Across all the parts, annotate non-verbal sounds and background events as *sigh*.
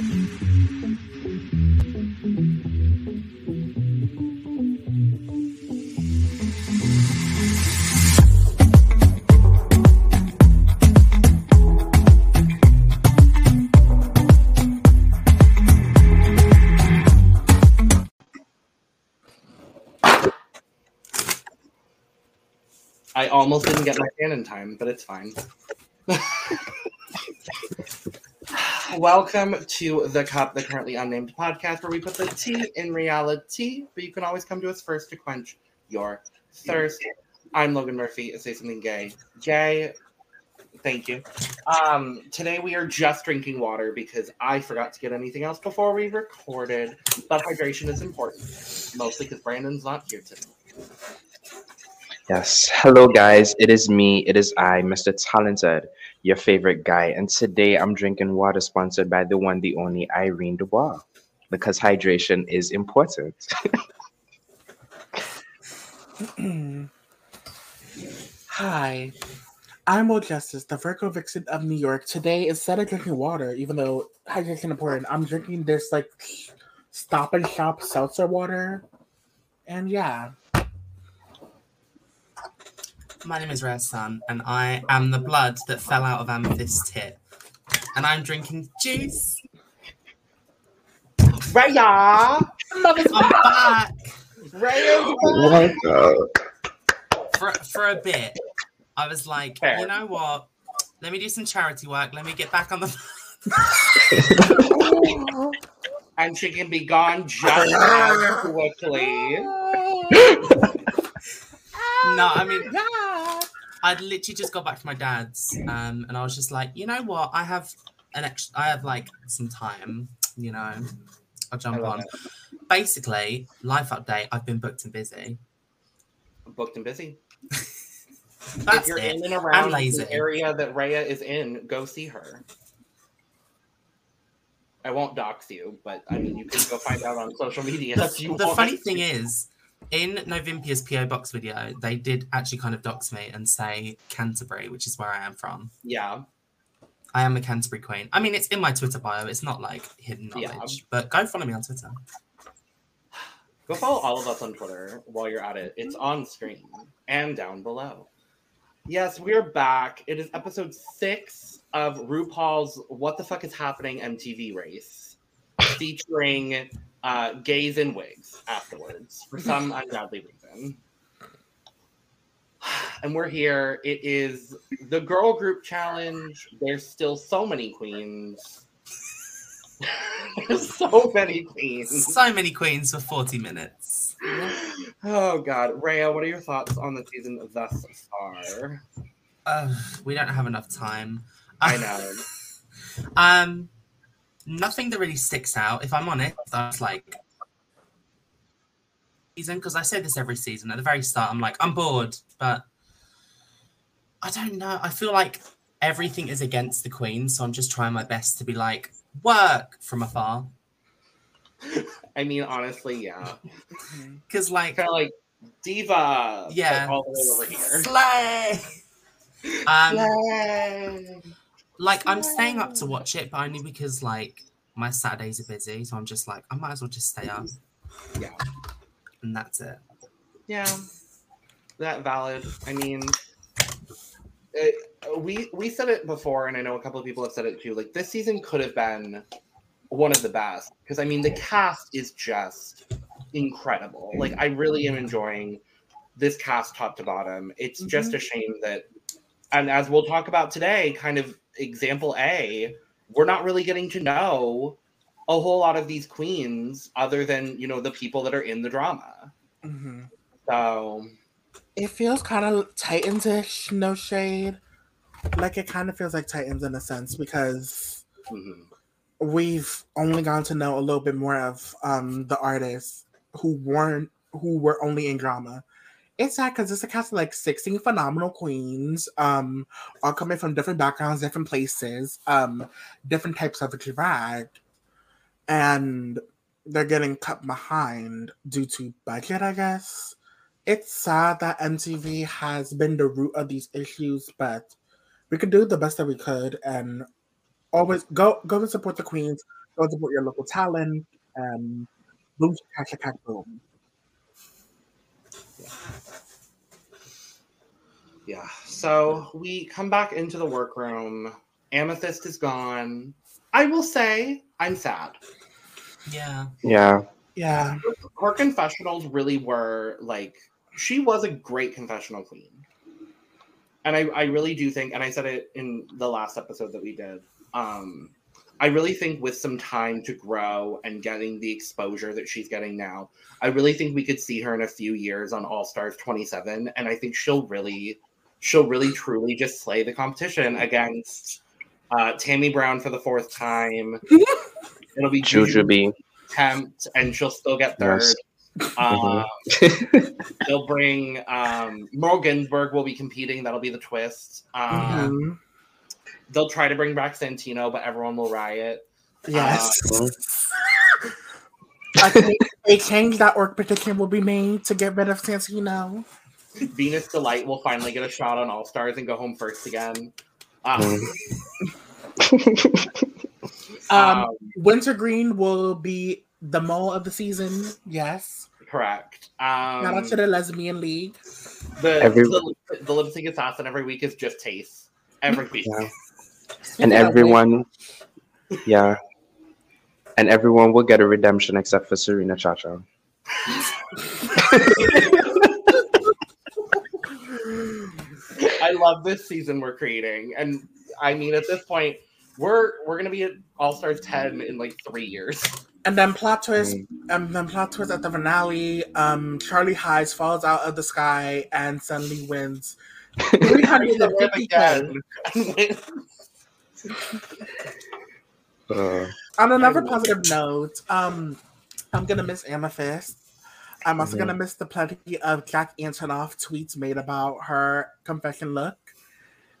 I almost didn't get my fan in time, but it's fine. *laughs* Welcome to the Cup, the currently unnamed podcast, where we put the tea in reality, but you can always come to us first to quench your thirst. I'm Logan Murphy. Say something gay. Gay. Thank you. Um, today we are just drinking water because I forgot to get anything else before we recorded. But hydration is important, mostly because Brandon's not here today. Yes. Hello, guys. It is me. It is I, Mr. Talented, your favorite guy. And today I'm drinking water sponsored by the one, the only Irene Dubois, because hydration is important. *clears throat* Hi, I'm Wil Justice, the Virgo Vixen of New York. Today, instead of drinking water, even though hydration is important, I'm drinking this like stop and shop seltzer water. And yeah, My name is Reya Sun, and I am the blood that fell out of Amethyst's tit. And I'm drinking juice. Reya! I'm back Reya! what oh the? for, for a bit. I was like, Fair. you know what? Let me do some charity work. Let me get back on the. *laughs* And she can be gone just *laughs* as quickly. *laughs* no, I mean, *laughs* yeah. I'd literally just got back from my dad's, um, and I was just like, you know what? I have an extra. I have like some time. You know, I'll jump on. it. Basically, life update. I've been booked and busy. Booked and busy. *laughs* That's if you're it. in and around the area that Reya is in, go see her. I won't dox you, but I mean, you can go find out on social media you the funny thing is, in Novimpia's PO box video, they did actually kind of dox me and say Canterbury, which is where I am from. yeah, I am a Canterbury queen. I mean, it's in my Twitter bio. It's not like hidden Yeah. knowledge, but go follow me on Twitter. go follow all of us on Twitter while you're at it. It's on screen and down below. Yes, we're back. It is episode six of RuPaul's "What the Fuck Is Happening" MTV race, featuring uh, gays in wigs afterwards for some *laughs* ungodly reason. And we're here. It is the girl group challenge. There's still so many queens. There's *laughs* so many queens. So many queens for 40 minutes. Oh God, Reya, what are your thoughts on the season thus far? Uh, we don't have enough time. I know. *laughs* Um, nothing that really sticks out. If I'm honest, I was like, season because I say this every season. At the very start, I'm like, I'm bored, but I don't know. I feel like everything is against the queen, so I'm just trying my best to be like, work from afar. *laughs* I mean, honestly, yeah. *laughs* Because like, Kind of like diva. but yeah, all the way over here. slay. *laughs* Um, Yay. Like I'm staying up to watch it, but only because like my Saturdays are busy, so I'm just like, I might as well just stay up, Yeah. and that's it. Yeah. That valid. I mean, it, we we said it before, and I know a couple of people have said it too. Like this season could have been one of the best because I mean the cast is just incredible. Like I really am enjoying this cast top to bottom. It's just mm-hmm. a shame that, and as we'll talk about today, kind of example A, we're not really getting to know a whole lot of these queens other than you know the people that are in the drama. Mhm. So it feels kind of Titans-ish, no shade. Like it kind of feels like Titans in a sense because mhm. we've only gotten to know a little bit more of um the artists who weren't who were only in drama. It's sad because it's a cast of like 16 phenomenal queens, um, all coming from different backgrounds, different places, um, different types of drag. And they're getting cut behind due to budget, I guess. It's sad that MTV has been the root of these issues, but we could do the best that we could and always go go and support the queens, Go support your local talent. and boom, shaka, boom. Yeah. So we come back into the workroom. Amethyst is gone. I will say I'm sad. Yeah. Yeah. Yeah. Her confessionals really were like she was a great confessional queen. And I, I really do think, and I said it in the last episode that we did, um, I really think with some time to grow and getting the exposure that she's getting now, I really think we could see her in a few years on All Stars 27. And I think she'll really, she'll really truly just slay the competition against uh, Tammy Brown for the fourth time. *laughs* It'll be Jujubee. Tempt, and she'll still get third. Yes. Um, *laughs* they'll bring um, Merle Ginsberg will be competing. That'll be the twist. Um, Mhm. They'll try to bring back Santino, but everyone will riot. Yes. Uh, I think a change that work petition will be made to get rid of Santino. Venus D-Lite will finally get a shot on All Stars and go home first again. *laughs* Um, Um, um, Wintergreen will be the mole of the season. Yes. correct. Um, Shout out to the lesbian league. the, Every- the the lip sync assassin every week is just Taste. Every week. Yeah. and everyone, yeah, and everyone will get a redemption except for Serena Chacha. *laughs* I love this season we're creating, and I mean at this point we're we're gonna be at All Stars ten in like three years. And then plot twist, Mm. um, then plot twist at the finale. Um, Charlie Hides falls out of the sky and suddenly wins. *laughs* Three hundred and fifty again. Uh, On another positive note, um, I'm gonna miss Amethyst. I'm also Mhm. gonna miss the plenty of Jack Antonoff tweets made about her confession look,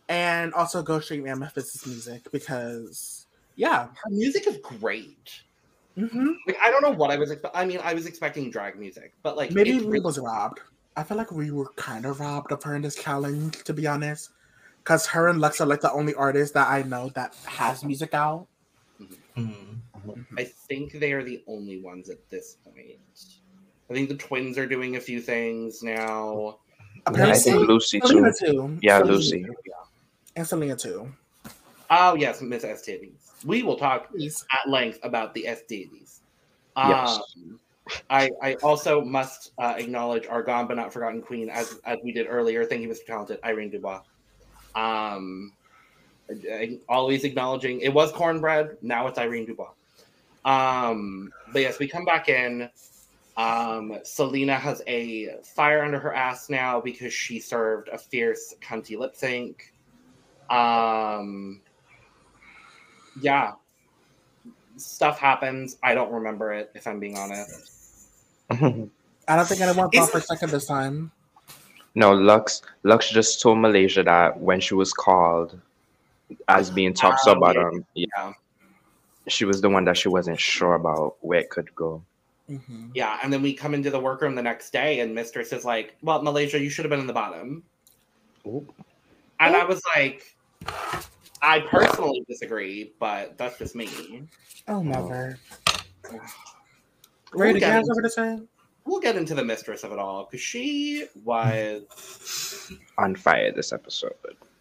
and also go stream Amethyst's music because, yeah, Her music is great. hmm Like I don't know what I was. Expe- I mean, I was expecting drag music, but like maybe we really- was robbed. I feel like we were kind of robbed of her in this challenge, to be honest, because her and Luxx are like the only artists that I know that has music out. Mm. I think they are the only ones at this point. I think the twins are doing a few things now. yeah, I Apparently, think Loosey too. Selena too. Yeah, Selena- Loosey. and Selena too. Oh yes, Miss STDs. We will talk Please. at length about the STDs. Yes. Um, I, I also must uh, acknowledge our gone but not forgotten queen, as as we did earlier. Thank you, Mr. Talented, Irene Dubois. Um, I- I- always acknowledging it was cornbread. Now it's Irene Dubois. Um, but yes, we come back in. Um, Selena has a fire under her ass now because she served a fierce cunty lip sync. Um, yeah, stuff happens. I don't remember it if I'm being honest. I don't think anyone Is- thought for a second this time. no, Luxx. Luxx just told Malaysia that when she was called as being top Um, sub bottom, yeah, Yeah, she was the one that she wasn't sure about where it could go. Mhm. yeah. And then we come into the workroom the next day, and Mistress is like, "Well, Malaysia, you should have been in the bottom." Ooh. And I was like, "I personally disagree, but that's just me." Oh, never. We'll *sighs* Ready to get, get over the same? we'll get into the mistress of it all because she was On fire this episode.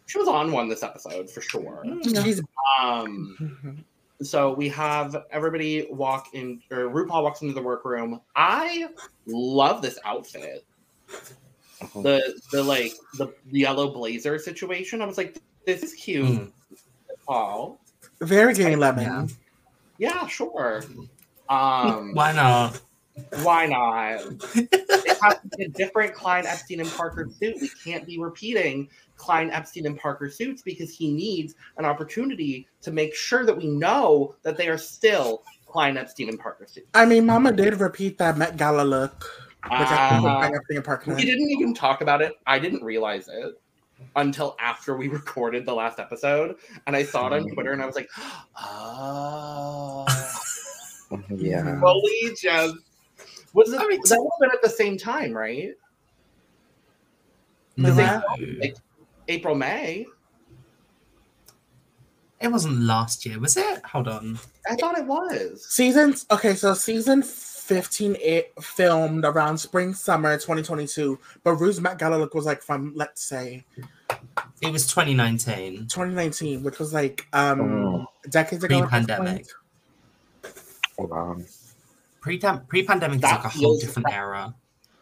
she was on one this episode for sure. She's. Um, Mhm. So we have everybody walk in, or RuPaul walks into the workroom. I love this outfit. Mhm. The the like the, the yellow blazer situation. I was like, this is cute, Mm. Paul. Very gay lemon. Yeah. Yeah, sure. Um, Why not? why not? *laughs* it has to be a different Klein Epstein and Parker suit. We can't be repeating Klein Epstein and Parker suits because he needs an opportunity to make sure that we know that they are still Klein Epstein and Parker suits. I mean, Mama did repeat that Met Gala look, which I think was Uh, bang up in Park we didn't even talk about it. I didn't realize it until after we *laughs* recorded the last episode, and I saw it on Mm. Twitter, and I was like, "Oh." *gasps* *laughs* Yeah. Fully just was it, I mean, that would at the same time, right? No. Yeah. Like April, May. It wasn't last year, was it? Hold on. I thought it was. Seasons okay, so season 15 it filmed around spring summer 2022, but Rue's Met Gala look was like from let's say It was 2019. 2019, which was like um Oh. decades ago. at this Pre-pandemic. Oh, wow. Pre pre-pandemic is That like a whole feels- different era.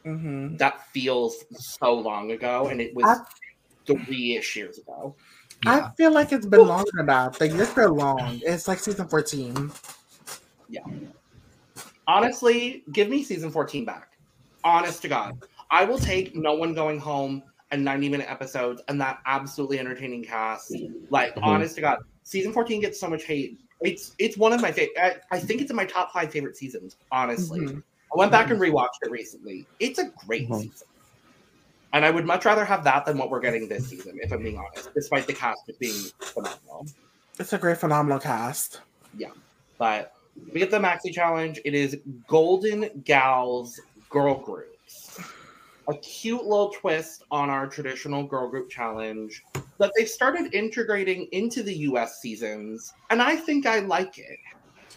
point. Mhm. That feels so long ago, and it was I- three-ish years ago. Yeah. I feel like it's been longer than that. Like it's been long. It's like season 14. Yeah. Honestly, give me season 14 back. Honest to God. I will take no one going home and 90 minute episodes and that absolutely entertaining cast. Like, Mhm. honest to God, season 14 gets so much hate. It's it's one of my favorite. I, I think it's in my top five favorite seasons, honestly. Mhm. I went back and rewatched it recently. It's a great Mhm. season. And I would much rather have that than what we're getting this season, if I'm being honest, despite the cast being phenomenal. It's a great, phenomenal cast. Yeah, but we get the Maxi Challenge. It is Golden Gals Girl Groups. A cute little twist on our traditional girl group challenge that they've started integrating into the US seasons. And I think I like it.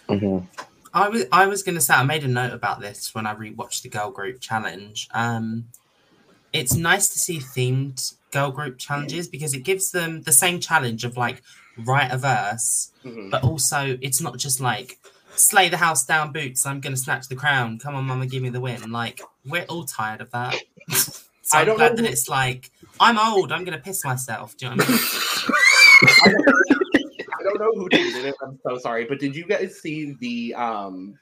Mhm. I was I was gonna say I made a note about this when I rewatched the girl group challenge. Um, it's nice to see themed girl group challenges because it gives them the same challenge of like write a verse, Mhm. but also it's not just like slay the house down boots. I'm gonna snatch the crown. Come on, mama, give me the win. Like we're all tired of that. *laughs* so I I'm don't glad know that who- it's like I'm old. I'm gonna piss myself. Do you know what I mean? *laughs* I don't know who tweeted it. I'm so sorry. But did you guys see the um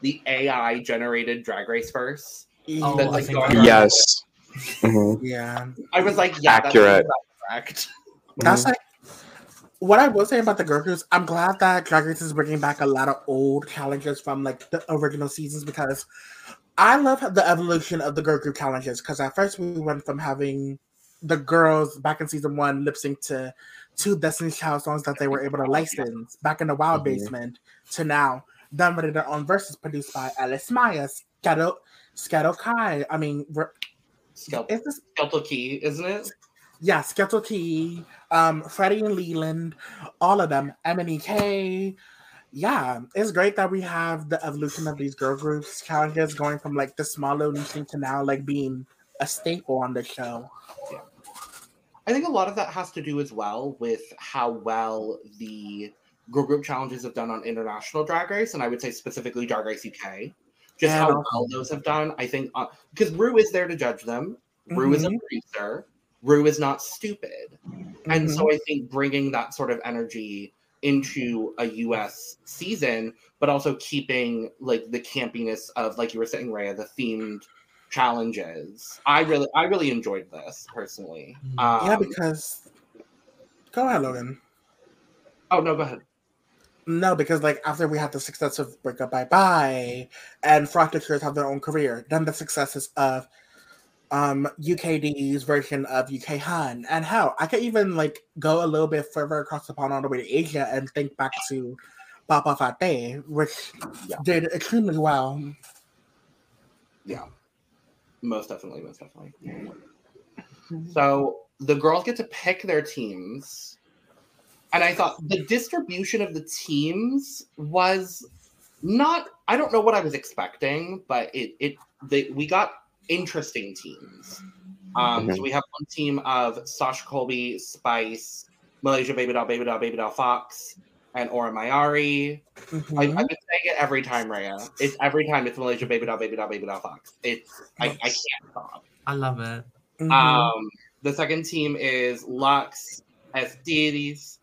the AI generated drag race verse? Oh, That's like think going I- around? Yes. Mhm. Yeah. I was like, yeah, Accurate. That's correct. That's like what I will say about the girl groups. I'm glad that Drag Race is bringing back a lot of old challenges from like the original seasons because I love the evolution of the girl group challenges. Because at first we went from having the girls back in season one lip sync to two Destiny's Child songs that they were able to license back in the Wild Mhm. Basement to now done with their own verses produced by Alice Maya, Sketo, Sketo Kai. I mean, we're- Skeletal, is this skeletal key, isn't it? Yeah, Skeletal Key, um, Freddie and Leland, all of them, M and E K. Yeah, it's great that we have the evolution of these girl groups challenges going from like the small little niche thing to now like being a staple on the show. Yeah. I think a lot of that has to do as well with how well the girl group challenges have done on international drag race, and I would say specifically Drag Race UK. Just And how well those have done. I think because Rue is there to judge them. Rue is a Mhm. producer. Rue is not stupid, and Mhm. so I think bringing that sort of energy into a US season, but also keeping like the campiness of, like you were saying, Reya, the themed challenges. I really, I really enjoyed this personally. Um, yeah, because go ahead, Logan. oh no, go ahead. No, because like after we had the success of Break Up Bye Bye and Fractures have their own career, then the successes of um UKD's version of UK Hun. And hell, I could even like go a little bit further across the pond all the way to Asia and think back to Papa Fate, which Yeah. did extremely well. Yeah, most definitely, most definitely. So the girls get to pick their teams, and I thought the distribution of the teams was not. I don't know what I was expecting, but it it they, we got interesting teams. Um, so we have one team of Sasha Colby, Spice, Malaysia Baby Doll, Baby Doll, Baby Doll Fox, and Aura Mayari. I, Mhm. I've been saying it every time, Reya. It's every time it's Malaysia Baby Doll, Baby Doll, Baby Doll Fox. It's I, I can't stop. I love it. Mhm. Um, the second team is Luxx, EsTitties,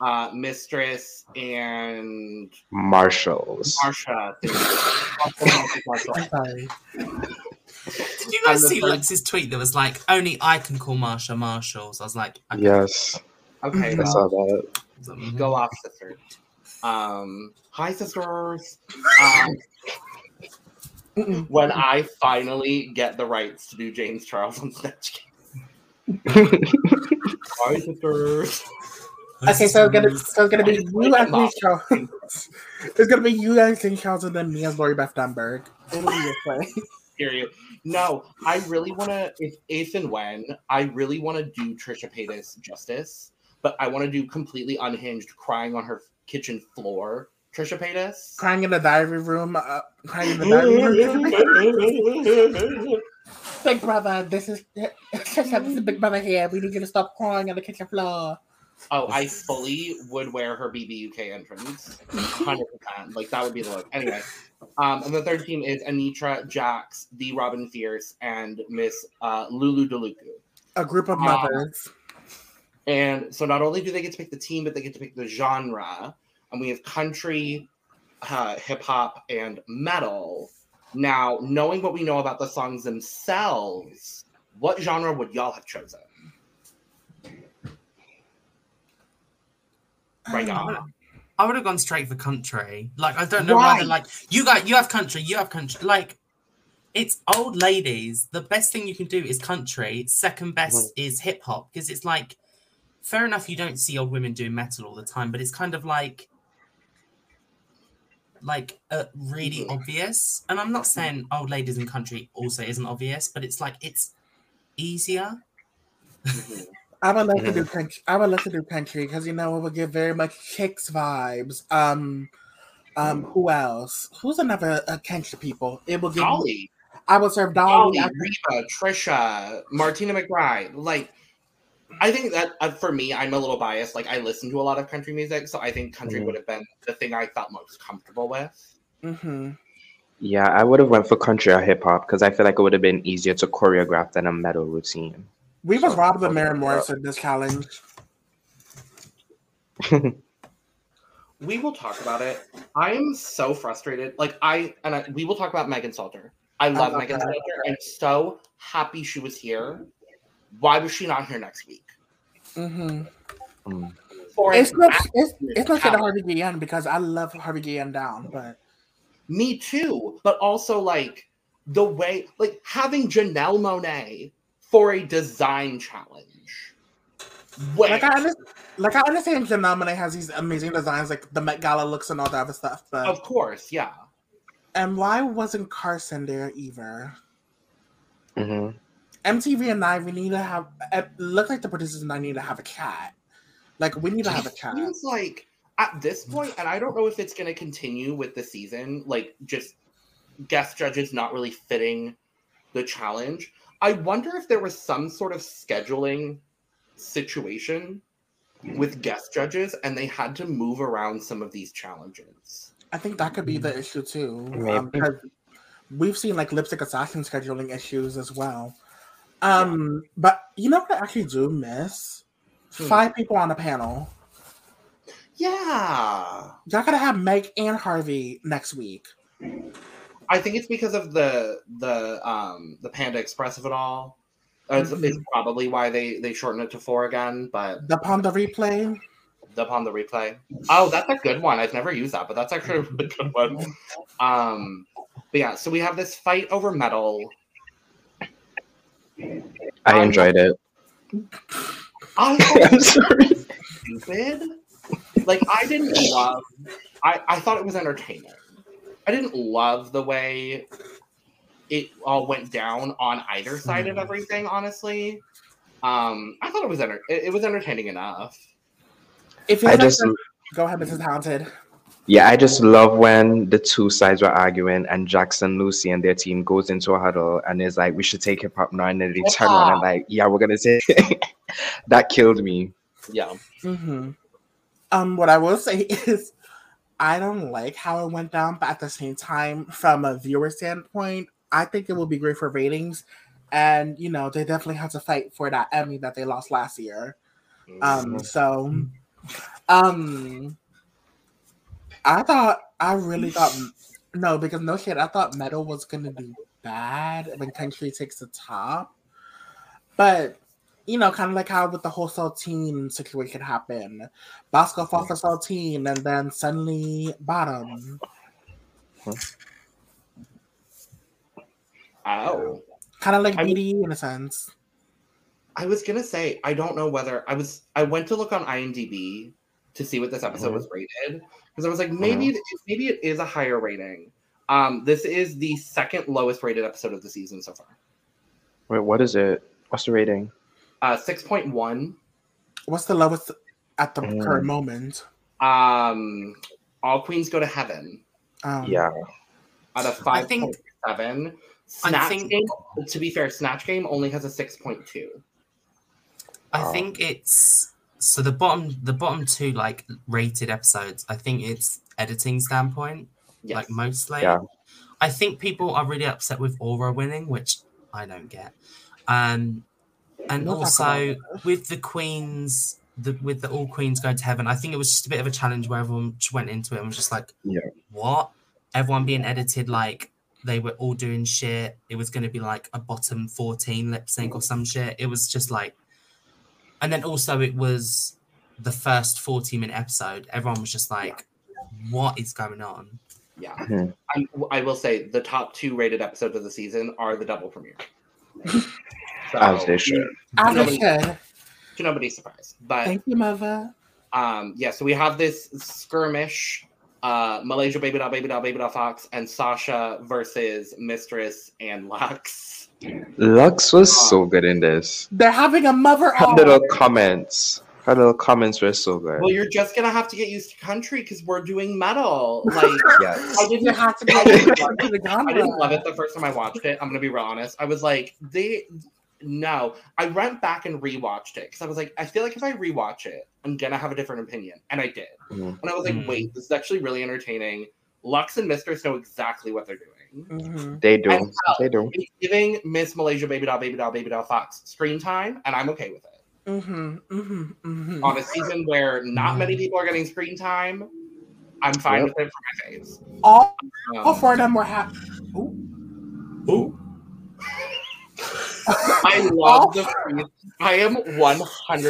uh, Mistress, and Marshalls. Marsha. *laughs* I'm sorry. Did you guys see third- Lex's tweet that was like, only I can call Marsha Marshalls? I was like, okay. Yes, okay, I well, saw that. Mhm. go off, sister. Um, hi, sisters. Um, *laughs* when I finally get the rights to do James Charles on Snatch Game. *laughs* Hi, sisters. Okay, so it's gonna so it's gonna be you like as them. James Charles. *laughs* It's gonna be you as James Charles and then me as Lori Beth Dunberg. It'll be this way. hear you. No, I really want to. If if and when I really want to do Trisha Paytas justice but I want to do completely unhinged, crying on her kitchen floor. Trisha Paytas. Crying in the diary room. Uh, crying in the diary room. *laughs* Big brother, this is *laughs* this is Big Brother here. We need you to stop crying on the kitchen floor. Oh, I *laughs* fully would wear her BBUK entrance. 100%. Like, that would be the look. Anyway, um, and the third team is Anetra, Jax, The Robin Fierce, and Miss uh, Loosey LaDuca. A group of Um, mothers. And so not only do they get to pick the team, but they get to pick the genre. And we have country, uh, hip hop, and metal. Now, knowing what we know about the songs themselves, what genre would y'all have chosen? Right. I would have gone straight for country. Like I don't know why they're like you got you have country, you have country. Like it's old ladies. The best thing you can do is country. Second best is hip hop because it's like fair enough you don't see old women doing metal all the time, but it's kind of like like uh, really Mhm. obvious. And I'm not saying old ladies in country also isn't obvious, but it's like it's easier. I would like to do country. I would like to do country because you know it would give very much chicks vibes. Um, um, who else? Who's another uh, country people? It will give. Dolly. I would serve Dolly. Dolly, I- Reba, Trisha, Martina McBride. Like, I think that uh, for me, I'm a little biased. Like, I listen to a lot of country music, so I think country Mhm. would have been the thing I felt most comfortable with. Mm-hmm. Yeah, I would have went for country or hip hop because I feel like it would have been easier to choreograph than a metal routine. We was robbed of Mary Morrison this challenge. *laughs* We will talk about it. I am so frustrated. Like, I and I, we will talk about Megan Stalter. I love love Megan her. Stalter. I'm so happy she was here. Why was she not here next week? hmm Mm. For It's an not. actual It's, it's not shit to challenge. Harvey Guillen because I love Harvey Guillen down, but Me too. But also like the way like having Janelle Monáe for a design challenge. Wait, like I understand, like I understand Janelle Monáe has these amazing designs, like the Met Gala looks and all that other stuff. But of course, yeah. and why wasn't Carson there either? hmm MTV and I, we need to have. It looks like the producers and I need to have a cat. Like we need to have a cat. chat. Seems like at this point, and I don't know if it's going to continue with the season, like just guest judges not really fitting the challenge. I wonder if there was some sort of scheduling situation with guest judges and they had to move around some of these challenges. I think that could be the issue too. Um, Maybe. because we've seen like lipstick assassin scheduling issues as well. Um, but you know what I actually do miss? Hmm. Five people on a panel. Yeah. Y'all gotta have Meg and Harvey next week. I think it's because of the the um the Panda Express of it all. It's, Mhm. it's probably why they they shortened it to four again, but Upon the replay, upon the replay. Oh, that's a good one. I've never used that, but that's actually a really good one. Um, but yeah, so we have this fight over metal. I Um, enjoyed it. I *laughs* I'm sorry. stupid. Like I didn't love. I I thought it was entertaining. I didn't love the way it all went down on either side of everything. Honestly, um, I thought it was enter- it, it was entertaining enough. it feels I like just the- go ahead, Mrs. Haunted. yeah, I just love when the two sides were arguing and Jackson, Loosey, and their team goes into a huddle and is like, "We should take hip hop now," and then they turn around and like, "Yeah, we're gonna take." *laughs* that killed me. Yeah. hmm Um, what I will say *laughs* is, I don't like how it went down, but at the same time, from a viewer standpoint, I think it will be great for ratings. And you know, they definitely have to fight for that Emmy that they lost last year. Um, so, um, I thought, I really thought, no, because no shit, I thought metal was gonna do bad when country takes the top, but you know, kind of like how with the whole Saltine situation happened, Bosco fought for Saltine, and then suddenly bottom. oh. Kind of like I- BDE in a sense. I was gonna say I don't know whether I was I went to look on IMDb to see what this episode Mhm. was rated because I was like maybe it, maybe it is a higher rating. Um, this is the second lowest rated episode of the season so far. Wait, what is it? What's the rating? Uh, six point one. What's the lowest? at the Mm. current moment. Um, all queens go to heaven Um, Yeah. Out of five think- point seven. I Snatch think- game. To be fair, Snatch game only has a six point two. I Oh. think it's so the bottom the bottom two like rated episodes. I think it's editing standpoint, Yes. like mostly. Yeah. I think people are really upset with Aura winning, which I don't get. Um, and We'll also with the queens, the with the all queens going to heaven, I think it was just a bit of a challenge where everyone went into it and was just like, Yeah. what? Everyone being edited like they were all doing shit. It was going to be like a bottom 14 lip sync or some shit. It was just like, and then also it was the first 40 minute episode. Everyone was just like, what is going on? Yeah. Mhm. I, I will say the top two rated episodes of the season are the double premiere. *laughs* So, As they should. As it Nobody- should. To nobody's surprise. But Thank you, mother. um, yeah, so we have this skirmish. Uh, Malaysia Baby Doll, Baby Doll, Baby Doll Fox, and Sasha versus Mistress and Luxx. Luxx was so good in this. They're having a mother Her little comments. Her little comments were so good. Well, you're just gonna have to get used to country because we're doing metal. Like *laughs* yes. I didn't have to go I didn't, to the. I didn't love it the first time I watched it. I'm gonna be real honest. I was like, they no. I went back and rewatched it because I was like, I feel like if I rewatch it, I'm gonna have a different opinion, and I did. Mhm. And I was like, Mm. wait, this is actually really entertaining. Luxx and Mistress know exactly what they're doing. Mhm. They do. And hell, They do. Giving Miss Malaysia Baby Doll, Baby Doll, Baby Doll Fox screen time, and I'm okay with it. Mhm. Mhm. Mhm. On a season where not many people are getting screen time, I'm fine Yep. with it for my face. All, Um, all four of them were happy. Ooh. I *laughs* love the freeze. I am 100%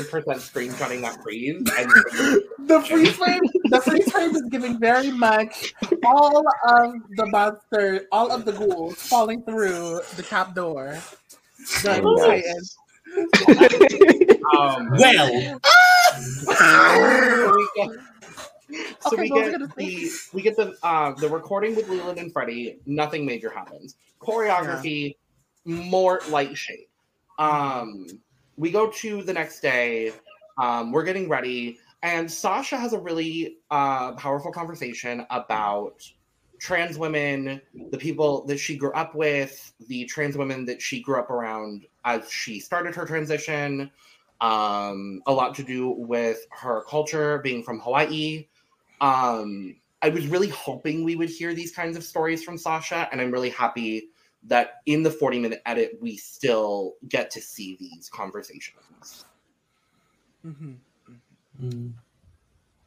screenshotting that freeze. And *laughs* The freeze frame, the freeze frame is giving very much all of the monster, all of the ghouls falling through the trap door. The Oh, Titan. um, *laughs* Well, so we get, so Okay, we what was I get the we get the uh, the recording with Leland and Freddie. Nothing major happens. Choreography, more light shade. Um, we go to the next day. Um, we're getting ready, and Sasha has a really uh, powerful conversation about trans women, the people that she grew up with, the trans women that she grew up around as she started her transition. Um, a lot to do with her culture being from Hawaii. Um, I was really hoping we would hear these kinds of stories from Sasha, and I'm really happy that in the 40 minute edit, we still get to see these conversations. Mhm. mm,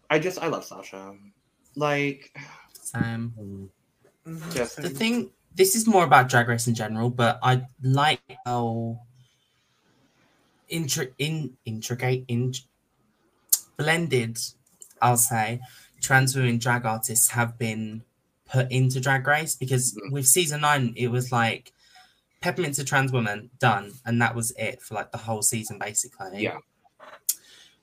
I just, I love Sasha. Like, Sam. Mhm. Just- The thing, this is more about Drag Race in general, but I like how intri- in intricate, in blended, I'll say, trans women drag artists have been put into Drag Race because Mhm. with season nine, it was like Peppermint's a trans woman, done, and that was it for like the whole season, basically. Yeah.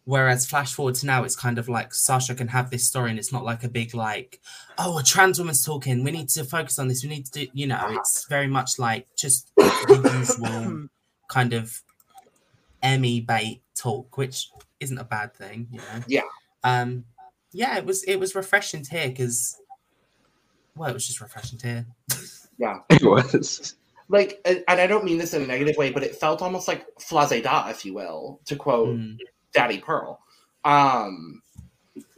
Whereas flash forward to now, it's kind of like Sasha can have this story, and it's not like a big like, oh, a trans woman's talking. We need to focus on this. We need to do, you know, it's very much like just *coughs* the usual kind of Emmy bait talk, which isn't a bad thing, you know. Yeah. Um, yeah, it was it was refreshing to hear because, well, it was just refreshing to hear. Yeah, *laughs* it was. like, and and I don't mean this in a negative way, but it felt almost like flase da, if you will, to quote Mm. Daddy Pearl. Um.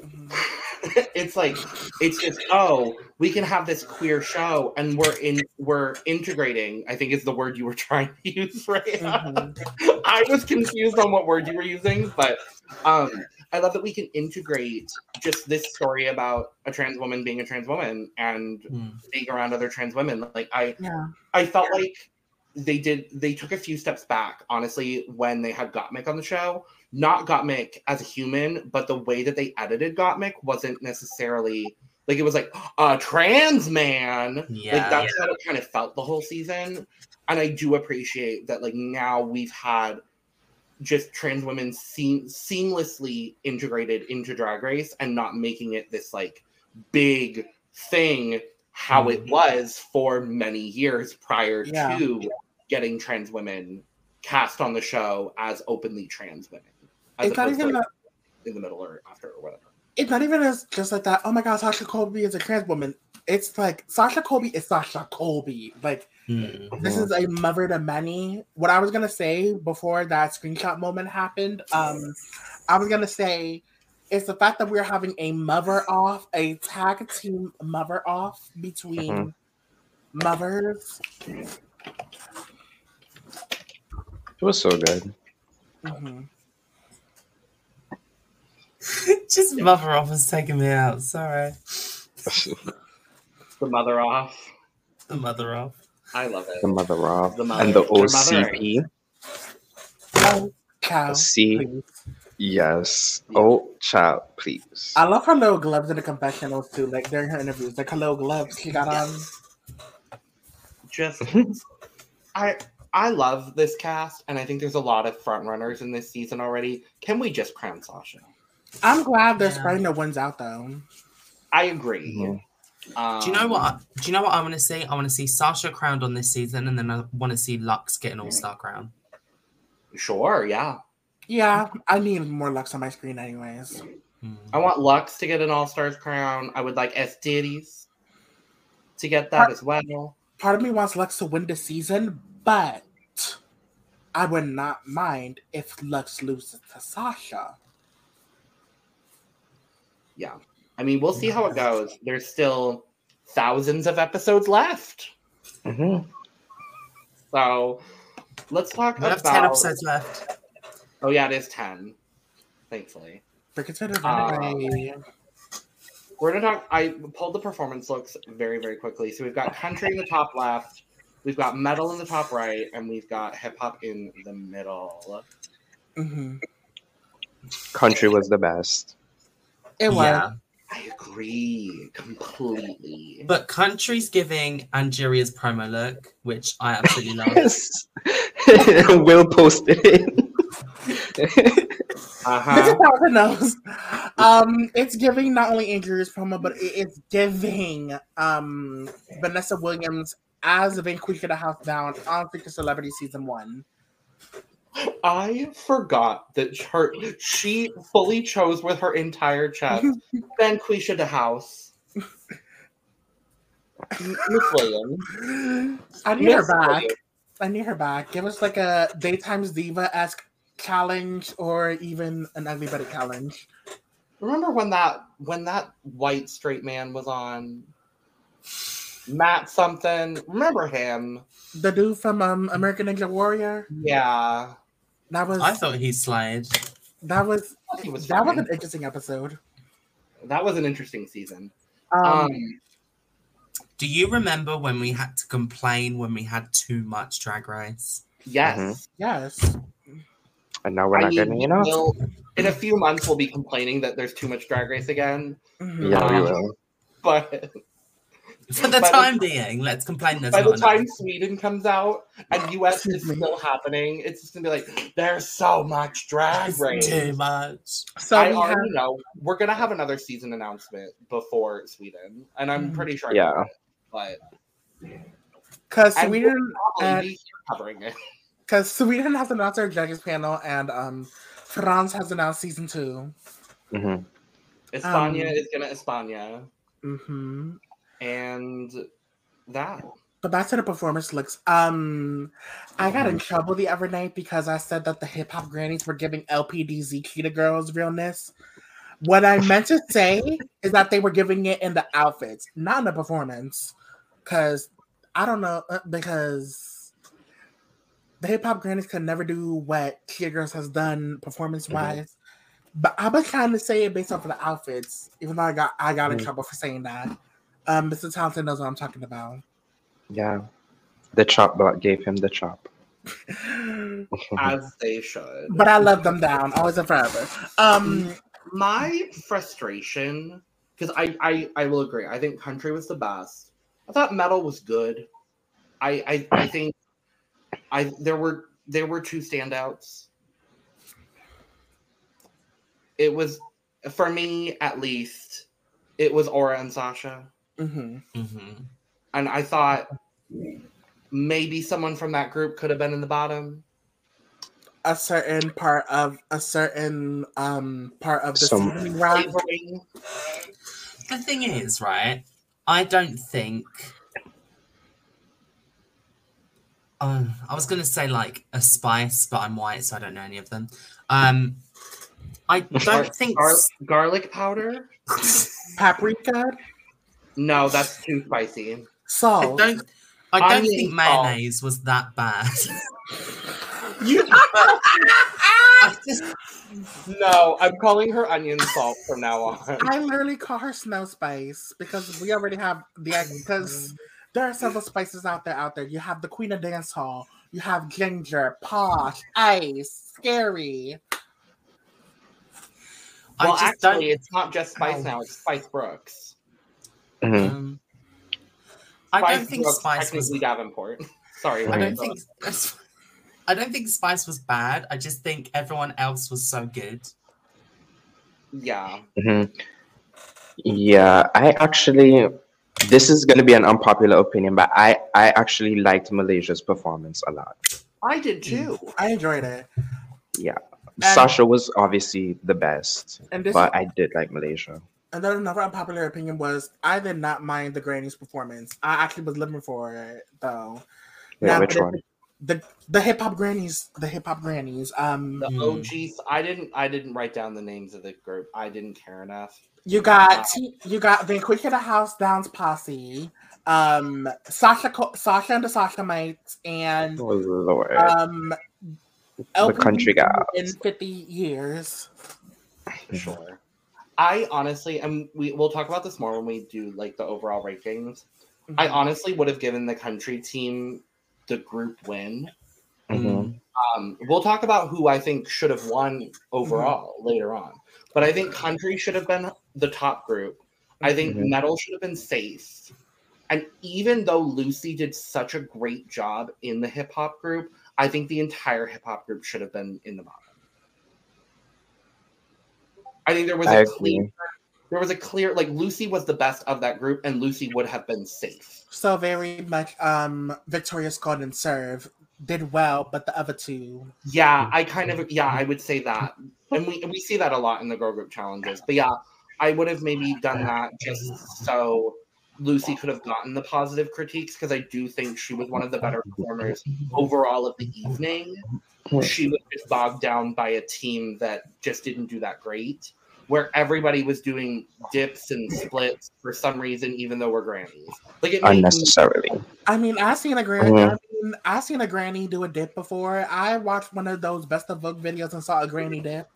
*laughs* it's like it's just oh we can have this queer show and we're in we're integrating i think is the word you were *laughs* trying to use right Mhm. i was confused on what word you were using but um i love that we can integrate just this story about a trans woman being a trans woman and Mm. being around other trans women like i Yeah. I felt like they did they took a few steps back, honestly, when they had Gottmik on the show. Not Gottmik as a human, but the way that they edited Gottmik wasn't necessarily like it was like a trans man. Yeah. like that's how it kind of felt the whole season. And I do appreciate that like now we've had just trans women seam- seamlessly integrated into drag race and not making it this like big thing how it Mhm. was for many years prior Yeah. to getting trans women cast on the show as openly trans women. As It's not even like, that. in the middle or after or whatever. It's not even as just like that. Oh my god, Sasha Colby is a trans woman. It's like Sasha Colby is Sasha Colby. Like Mm. this is a mother to many. What I was gonna say before that screenshot moment happened, um, I was gonna say it's the fact that we're having a mother off, a tag team mother off between Mhm. mothers. It was so good. Mhm. *laughs* Just mother off has taken me out. Sorry. *laughs* The mother off. The mother off. I love it. the mother off The mother- and the the. OCP. Oh, cow. See, please. yes. Oh, child, please. I love her little gloves in the confessionals too, like during her interviews. Like her little gloves she got on. Just *laughs* I I love this cast, and I think there's a lot of front runners in this season already. Can we just crown Sasha? I'm glad they're Yeah. spreading the ones out though. I agree. Mhm. Um, Do you know what? I- Do you know what I want to see? I want to see Sasha crowned on this season, and then I want to see Luxx get an All Star crown. Sure, yeah. Yeah, I need more Luxx on my screen, anyways. Mm. I want Luxx to get an All Stars crown. I would like EsTitties to get that as well. Part of me wants Luxx to win the season, but I would not mind if Luxx loses to Sasha. Yeah. I mean, we'll see how it goes. There's still thousands of episodes left. Mhm. So let's talk We have about. ten episodes left. Oh, yeah, it is 10. Thankfully. Freaking Uh. We're going to talk. I pulled the performance looks very, very quickly. So we've got country in the top left, we've got metal in the top right, and we've got hip hop in the middle. Mhm. Country was the best. It was. Yeah, I agree completely. but Country's giving Angeria's promo look, which I absolutely love. Yes. *laughs* Will posted it. Uh This is huh. how it knows. Um, it's giving not only Andrew's promo, but it's giving um Vanessa Williams as Vanquisha the House Down on Freaking Celebrity Season One. I forgot that her she fully chose with her entire chest *laughs* Vanquisha the house. Miss Williams. I need her back. Williams. I need her back. Give us like a daytime's diva esque challenge, or even an ugly betty challenge. Remember when that when that white straight man was on Matt something? Remember him? The dude from um, American Ninja Warrior. Yeah. That was I thought he slayed. that was was that was an interesting episode. That was an interesting season. Um, Um, Do you remember when we had to complain when we had too much Drag Race? yes. yes. And now we're I not mean, getting enough. we'll- in a few months, we'll be complaining that there's too much drag race again. Mhm. Yeah, we Um, will. *laughs* But *laughs* For the By the- time being, let's complain there's by not the time enough. Sweden comes out and *laughs* US is still happening, it's just gonna be like, there's so much drag It's race. too much. So I we have, know we're gonna have another season announcement before Sweden, and I'm Mhm. pretty sure. I Yeah. know it, but because Sweden and- be covering it. *laughs* because Sweden has announced their judges panel, and um, France has announced season two. hmm España Um, is gonna España, hmm and that. But back to the performance looks. Um, I got in trouble the other night because I said that the hip hop grannies were giving LPDZ Cheetah Girls realness. What I meant to say is that they were giving it in the outfits, not in the performance. Because I don't know, uh, because the hip hop grannies could never do what Cheetah Girls has done performance wise. But I was trying to say it based off of the outfits, even though I got I got in Mhm. trouble for saying that. Um, Mr. Townsend knows what I'm talking about. Yeah. The chop block gave him the chop. *laughs* *laughs* as they should. but I love them down, always and forever. Um, my frustration, because I, I I will agree. I think country was the best. I thought metal was good. I I, I think I there were there were two standouts. It was for me at least. It was Aura and Sasha, mhm. hmm and I thought maybe someone from that group could have been in the bottom. a certain part of a certain um part of the Some- seasoning The thing is, right? I don't think. Um, I was gonna say like a spice, but I'm white, so I don't know any of them. Um, I don't think. Gar- garlic powder? Paprika, No, that's too spicy. I salt. don't. I don't Onion think salt. mayonnaise was that bad. You *laughs* *laughs* I just, No, I'm calling her onion salt from now on. I literally call her snow spice because we already have the because there are several spices out there out there. You have the Queen of Dance Hall, you have ginger, posh, ice, scary. I Well, just actually, don't. it's not just Spice Ow. now; it's Spice Brooks. Mhm. Um, I don't think spice was. technically Davenport. Sorry, I don't think. I don't think spice was bad. I just think everyone else was so good. Yeah, Mhm. Yeah, I actually. This is going to be an unpopular opinion, but I I actually liked Malaysia's performance a lot. I did too. I enjoyed it. Yeah, And- Sasha was obviously the best, And this but I did like Malaysia. And then another unpopular opinion was I did not mind the Granny's performance. I actually was living for it though. Wait, Now, which the- one? The the hip hop grannies, the hip hop grannies. Um, The Hmm. OGs. I didn't. I didn't write down the names of the group. I didn't care enough. You got T- you got the Quick of the House Downs posse, um, Sasha Sasha and the Sasha mates, and Oh Lord, um, the country gals. in fifty years. Sure. I honestly, and we we'll talk about this more when we do like the overall rankings. I Mm-hmm. honestly would have given the country team the group win. Mhm. Um, we'll talk about who I think should have won overall later on. But I think country should have been the top group. I think Mhm. metal should have been safe. And even though Loosey did such a great job in the hip hop group, I think the entire hip hop group should have been in the bottom. I think there was I a agree. clear there was a clear like Loosey was the best of that group and Loosey would have been safe. So very much um Victoria's Golden Serve did well, but the other two Yeah, I kind of yeah, I would say that, and we we see that a lot in the girl group challenges. But yeah, I would have maybe done that just so Loosey could have gotten the positive critiques because I do think she was one of the better performers overall of the evening. She was just bogged down by a team that just didn't do that great, where everybody was doing dips and splits for some reason, even though we're grannies. Like it made me- unnecessarily. I mean, I seen a granny. Mhm. I mean, I seen a granny do a dip before. I watched one of those best of book videos and saw a granny dip.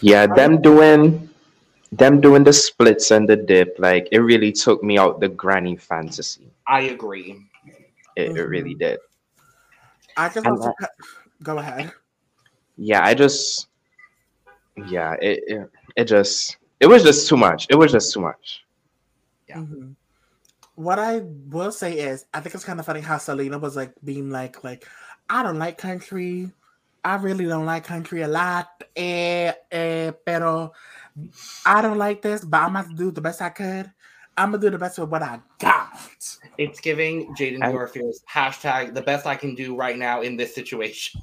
Yeah, them doing them doing the splits and the dip, like it really took me out the granny fantasy. I agree. It, it Mhm. really did. I just And want go ahead. Yeah, I just yeah, it, it it just it was just too much. It was just too much. Yeah. Mhm. What I will say is, I think it's kind of funny how Salina was like being like, like, I don't like country. I really don't like country a lot. Eh, eh, pero I don't like this, but I'm gonna do the best I could. I'm gonna do the best with what I got. It's giving Jaden I- Dorfield's hashtag the best I can do right now in this situation.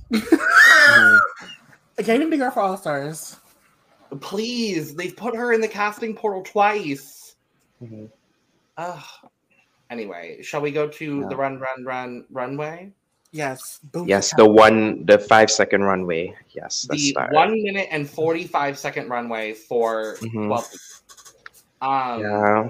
Gaining the girl for All Stars. Please, they've put her in the casting portal twice. Mhm. Ugh. Anyway, shall we go to Yeah. the run, run, run, runway? Yes. Boom Yes, the one the five second runway. Yes, let's The start. one minute and 45 second runway for Mhm. 12. Um, Yeah.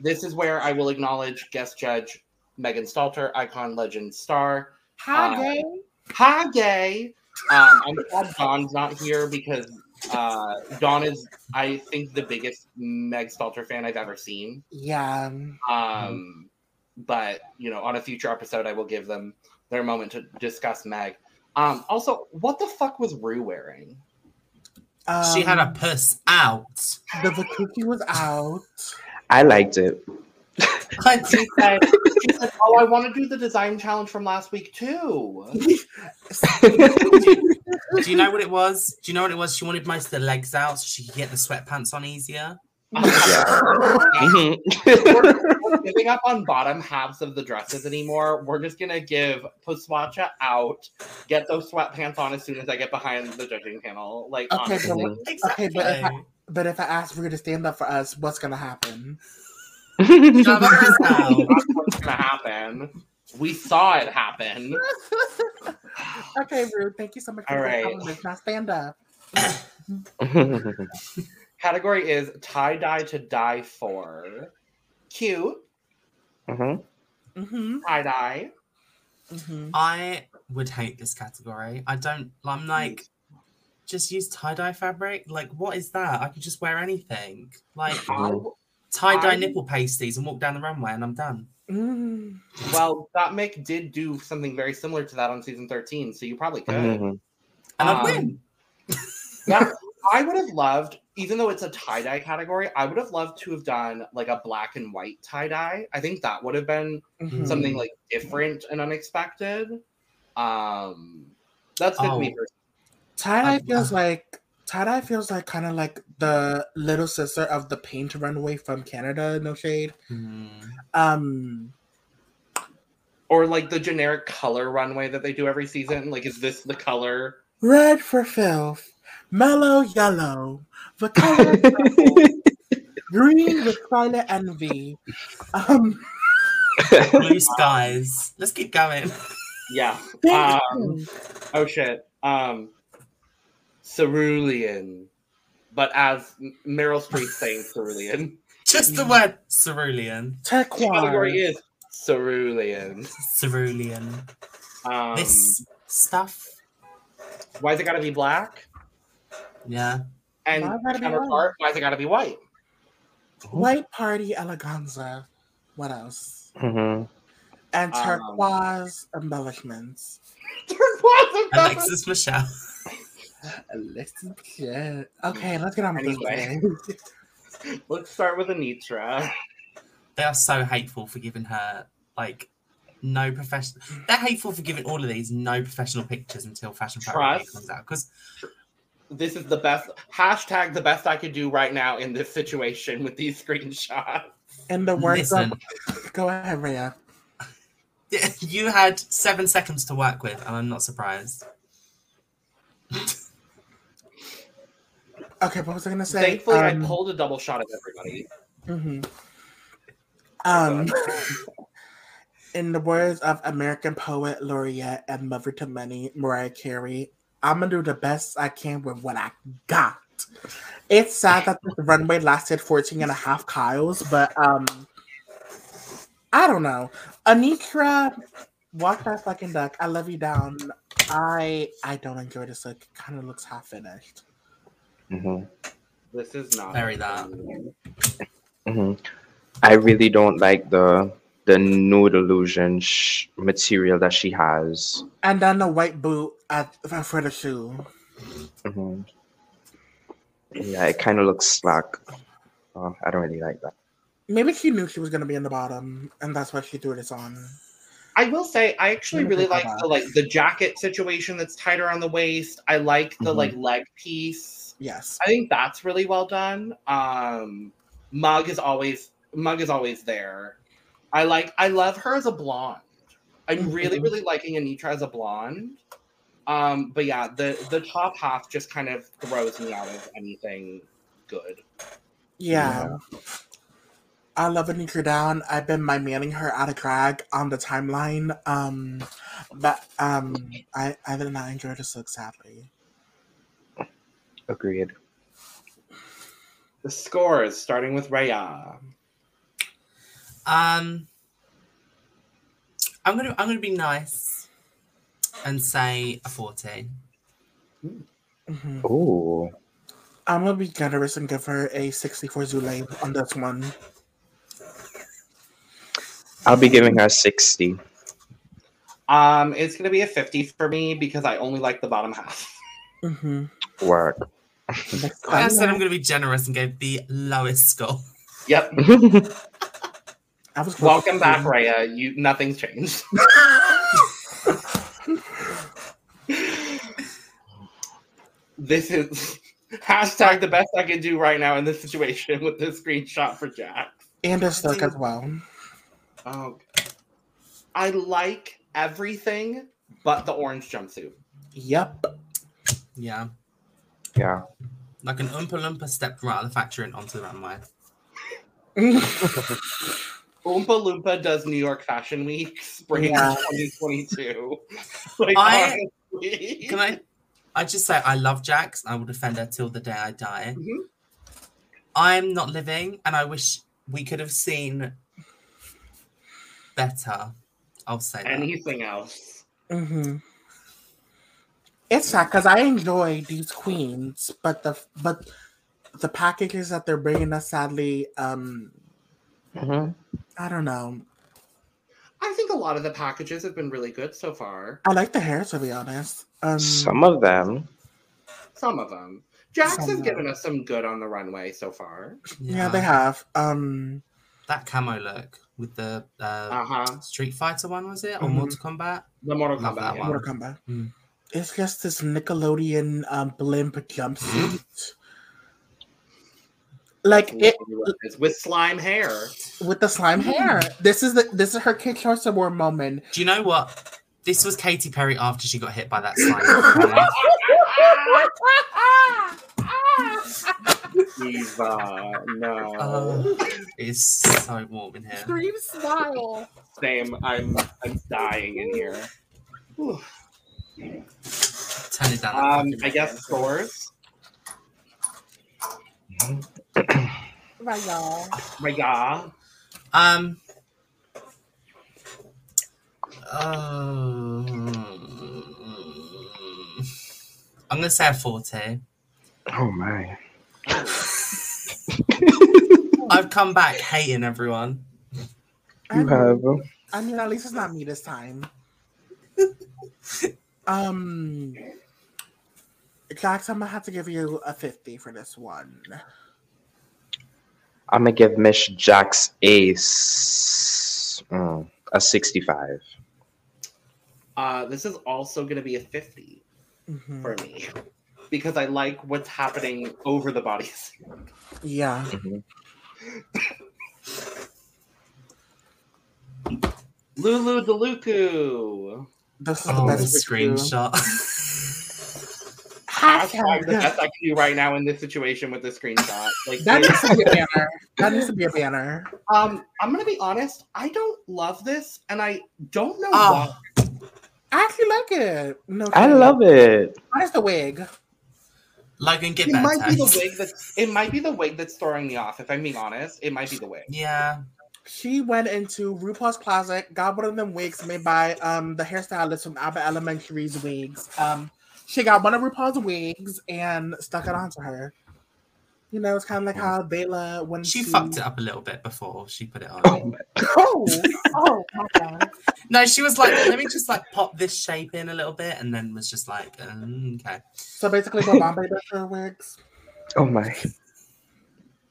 This is where I will acknowledge guest judge Megan Stalter, icon, legend, star. Hi, Uh, gay. Hi, gay. Um, I'm glad Dawn's not here because uh, Dawn is, I think, the biggest Meg Stalter fan I've ever seen. Yeah. Um, but you know, on a future episode, I will give them their moment to discuss Meg. Um, also, what the fuck was Rue wearing? she had a Um, puss out. the Vakuki was out. I liked it. *laughs* She said, she said, "Oh, I want to do the design challenge from last week too." *laughs* Do you know what it was? Do you know what it was? She wanted most of the legs out so she could get the sweatpants on easier. Mhm. *laughs* we're giving up on bottom halves of the dresses anymore. We're just gonna give Puswacha out, get those sweatpants on as soon as I get behind the judging panel. Like, Okay, honestly. but what- Exactly. Okay, but if I- But if I ask Rue to stand up for us, what's gonna happen? Shut up yourself. that's what's gonna happen. We saw it happen. okay, Rue, thank you so much for All the right. compliment. Now stand up. *laughs* Category is tie dye to die for. Cute Mhm. Mm-hmm. tie dye. Mm-hmm. I would hate this category. I don't. I'm like, just use tie dye fabric. Like, what is that? I could just wear anything. Like Mhm. tie dye nipple pasties and walk down the runway, and I'm done. Mm. Well, Gottmik did do something very similar to that on season 13, so you probably could. Mhm. And I'd Um, win. Yeah, I would have loved, even though it's a tie dye category, I would have loved to have done like a black and white tie dye. I think that would have been Mhm. something like different and unexpected. Um, that's good to me. Oh. Tie dye Um, feels like tie dye feels like kind of like the little sister of the paint runway from Canada. No shade. Hmm. Um, Or like the generic color runway that they do every season. Like, is this the color? red for filth, mellow yellow, the color purple, green with scarlet envy. Um, Blue skies. Let's keep going. Yeah. Um, oh shit. Um, cerulean, but as Meryl Streep saying cerulean. *laughs* Just the word cerulean. Category is cerulean. Cerulean. Um, This stuff. why's it gotta be black? Yeah. And Why's it gotta be counterpart, why's it gotta be white? White party eleganza. What else? Mhm. And turquoise Um, embellishments. turquoise embellishments. *laughs* Alexis Michelle. *laughs* Alexis Michelle. Okay, let's get on with Anyway. this. *laughs* Let's start with Anetra. They are so hateful for giving her like no professional. They're hateful for giving all of these no professional pictures until Fashion Fabric Trust. comes out. Because This is the best hashtag the best I could do right now in this situation with these screenshots. And the words listen, of go ahead, Reya. you had seven seconds to work with, and I'm not surprised. Okay, what was I gonna say? Thankfully, Um, I pulled a double shot of everybody. mhm. Um, *laughs* in the words of American poet laureate and mother to many, Mariah Carey, I'm gonna do the best I can with what I got. It's sad that the runway lasted 14 and a half Kyles, but um, I don't know. Anetra, walk that fucking duck. I love you down. I I don't enjoy this look. It kind of looks half finished. Mhm. This is not Very that. Mhm. I really don't like the the nude illusion sh- material that she has. And then the white boot at for the shoe. Mhm. Yeah, it kind of looks slack. Oh, I don't really like that. Maybe she knew she was gonna be in the bottom, and that's why she threw this on. I will say I actually really like the like the jacket situation that's tight around the waist. I like the Mhm. like leg piece. Yes. I think that's really well done. Um Mug is always Mug is always there. I like I love her as a blonde. I'm really, Mhm. really liking Anetra as a blonde. Um, but yeah, the the top half just kind of throws me out of anything good. Yeah. I love Anetra down. I've been my manning her out of drag on the timeline. Um, but um, I I did not enjoy this look sadly. Agreed. The scores, starting with Reya. Um, I'm gonna I'm gonna be nice and say a forty. hmm Oh, I'm gonna be generous and give her a 64 Zule on this one. I'll be giving her sixty. Um, it's gonna be a 50 for me because I only like the bottom half. Mm-hmm. Work. I said I'm gonna be generous and give the lowest score. Yep. *laughs* I was Welcome back, you. Reya. You nothing's changed. *laughs* this is *laughs* Hashtag the best I can do right now in this situation with this screenshot for Jack. And a silk as well. Oh, I like everything but the orange jumpsuit. Yep. Yeah. Yeah. Like an Oompa Loompa stepped right out of the factory and onto the runway. *laughs* Oompa Loompa does New York Fashion Week spring Yeah. 2022. *laughs* like, I- honestly. Can I? I just say I love Jax. I will defend her till the day I die. Mhm. I'm not living, and I wish we could have seen better. I'll say that. Anything else? hmm It's sad because I enjoy these queens, but the but the packages that they're bringing us, sadly, um, hmm I don't know. I think a lot of the packages have been really good so far. I like the hair to be honest. Um, Some of them. Some of them. Jax has given us some good on the runway so far. yeah. they have. Um, that camo look with the uh, Uh huh. Street Fighter one was it or Mhm. Mortal Kombat? The Mortal Love Kombat that one. one. Mortal Kombat. Mm. It's just this Nickelodeon um, blimp jumpsuit. *laughs* like it with slime hair. with the slime hair. This is the this is her Kid Choice Award moment. Do you know what? This was Katy Perry after she got hit by that slime. Eva, no. oh, it's so warm in here. Scream smile. Same. I'm I'm dying in here. Whew. Turn it down. Um, I guess scores. Right, y'all. My God. Um. Oh. I'm gonna say a forte. Oh my. *laughs* I've come back hating everyone. You have. I mean, at least it's not me this time. *laughs* um, Jax, I'm gonna have to give you a 50 for this one. I'm gonna give Miss Jax a s- mm, a 65. Uh, this is also going to be a 50 Mhm. for me because I like what's happening over the bodies. Yeah. Mhm. Loosey LaDuca. This is the Oh, the best screenshot. *laughs* Hashtag the best I can do right now in this situation with the screenshot. Like, That needs to be a banner. That needs to be a banner. um, I'm gonna be honest. I don't love this, and I don't know Oh. why. I actually like it. No, I shade. love it. Where's the wig? Logan, get It better. might be the wig that's. It might be the wig that's throwing me off. If I'm being honest, it might be the wig. Yeah. She went into RuPaul's closet, got one of them wigs made by um the hairstylist from Abbott Elementary's wigs. Um, she got one of RuPaul's wigs and stuck it onto her. You know, it's kind of like how Bela went. She to... fucked it up a little bit before she put it on. Oh. Oh, oh my god! No, she was like, let me just like pop this shape in a little bit, and then was just like, um, okay. So basically, what Bombay does for her wigs. Oh my.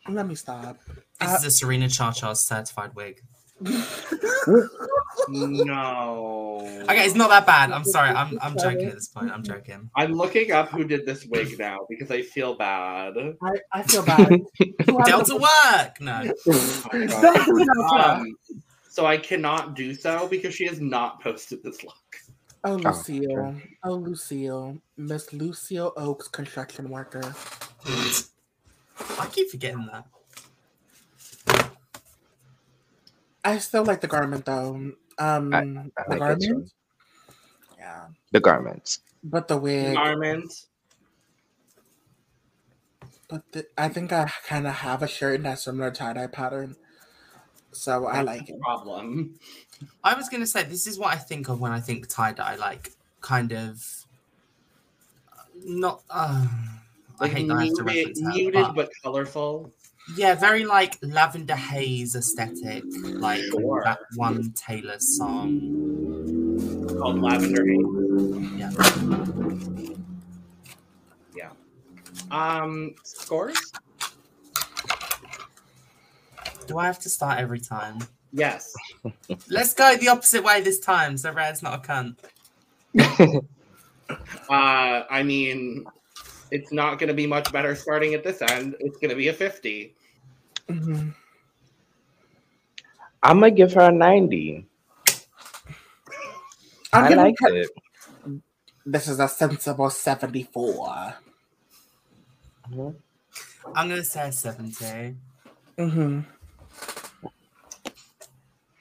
Let me stop. This Uh, is a Serena ChaCha's certified wig. *laughs* No. Okay, it's not that bad. I'm sorry. I'm I'm joking at this point. I'm joking. I'm looking up who did this wig now because I feel bad. I, I feel bad. Who has *laughs* Delta work. No. *laughs* Oh my God. Don't do Delta. Um, so I cannot do so because she has not posted this look. Oh, okay. Lucille. Oh, Lucille. Miss Lucille Oaks, construction worker. I keep forgetting that. I still like the garment though. Um, I the like it garment. Yeah, The garments. but the wig. Garments. But the, I think I kind of have a shirt in that similar tie dye pattern, so I like it. Problem. I was gonna say this is what I think of when I think tie dye, like kind of not. Uh, I Like hate that I have to muted, reference that, muted but but colorful. Yeah, very like lavender haze aesthetic, like Sure. that one Taylor song. called Lavender Haze. Yeah. Yeah. Um, scores? Do I have to start every time? Yes. *laughs* Let's go the opposite way this time, so Red's not a cunt. *laughs* Uh, I mean, It's not going to be much better starting at this end. It's going to be a 50. Mhm. I'm gonna give her a 90. I'm I giving like it. This is a sensible 74. Mhm. I'm gonna say 70. hmm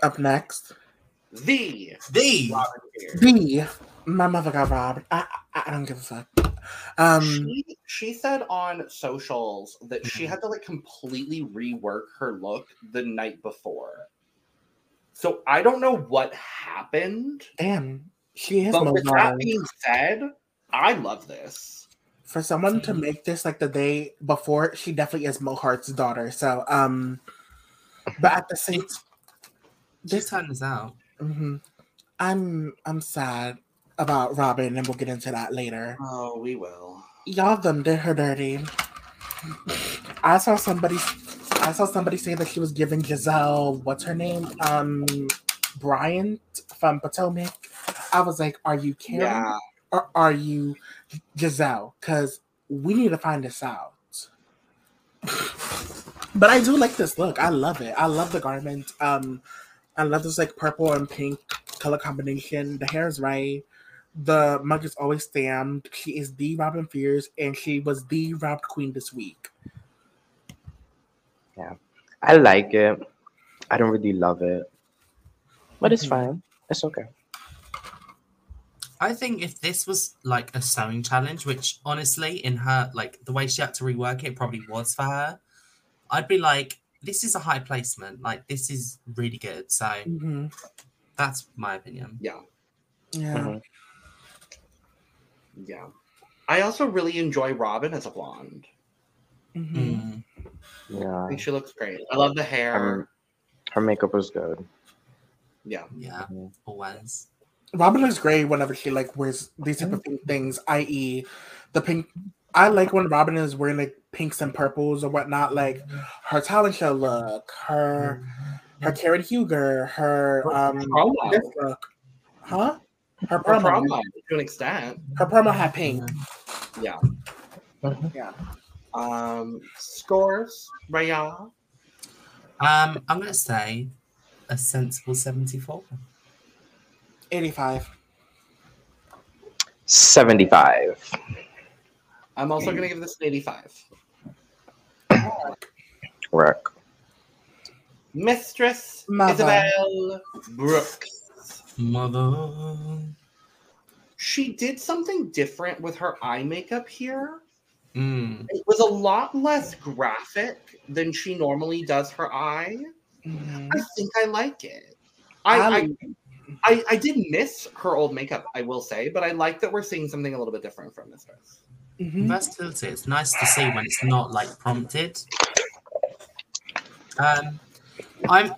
Up next, The The Robin Spears. B. My mother got robbed. I, I, I don't give a fuck. Um, she, she said on socials that she had to like completely rework her look the night before. So I don't know what happened, damn, she is but with that being said, I love this. For someone to make this like the day before, she definitely is Mohart's daughter. So, um, but at the same, Just this turn this out. hmm I'm I'm sad about Robin, and we'll get into that later. Oh, we will. Y'all them did her dirty. I saw somebody I saw somebody say that she was giving Gizelle, what's her name? Um Bryant from Potomac. I was like, are you Karen Yeah. or are you Gizelle? Because we need to find this out. but I do like this look. I love it. I love the garment. Um I love this like purple and pink color combination. The hair is right. The mug is always stamped. She is the Robin Fierce, and she was the robbed queen this week. Yeah, I like it. I don't really love it. But it's Mhm. fine. It's okay. I think if this was like a sewing challenge, which honestly, in her like the way she had to rework it, probably was for her, I'd be like, this is a high placement. Like this is really good. So Mm-hmm. that's my opinion. Yeah. Yeah. Mhm. Yeah. I also really enjoy Robin as a blonde. hmm Mm. I think she looks great. I love the hair. Um, her makeup was good. yeah. Yeah, Mhm. always. Robin looks great whenever she like wears these type of things, i.e., the pink. I like when Robin is wearing like pinks and purples or whatnot, like her talent show look, her her Karen Huger, her um promo. this look, huh? Her Her promo, promo to an extent. her promo had pink. Yeah. Yeah. Um, scores, Reya. Um, I'm gonna say a sensible 74. 85. 75. I'm also going to give this an 85. Work. Mistress Mother. Isabelle Brooks. Mother. She did something different with her eye makeup here. Mm. It was a lot less graphic than she normally does her eye. Mhm. I think I like it. I, I, I- I, I did miss her old makeup, I will say, but I like that we're seeing something a little bit different from Mistress. Mhm. Versatility. It's nice to see when it's not like prompted. Um, I'm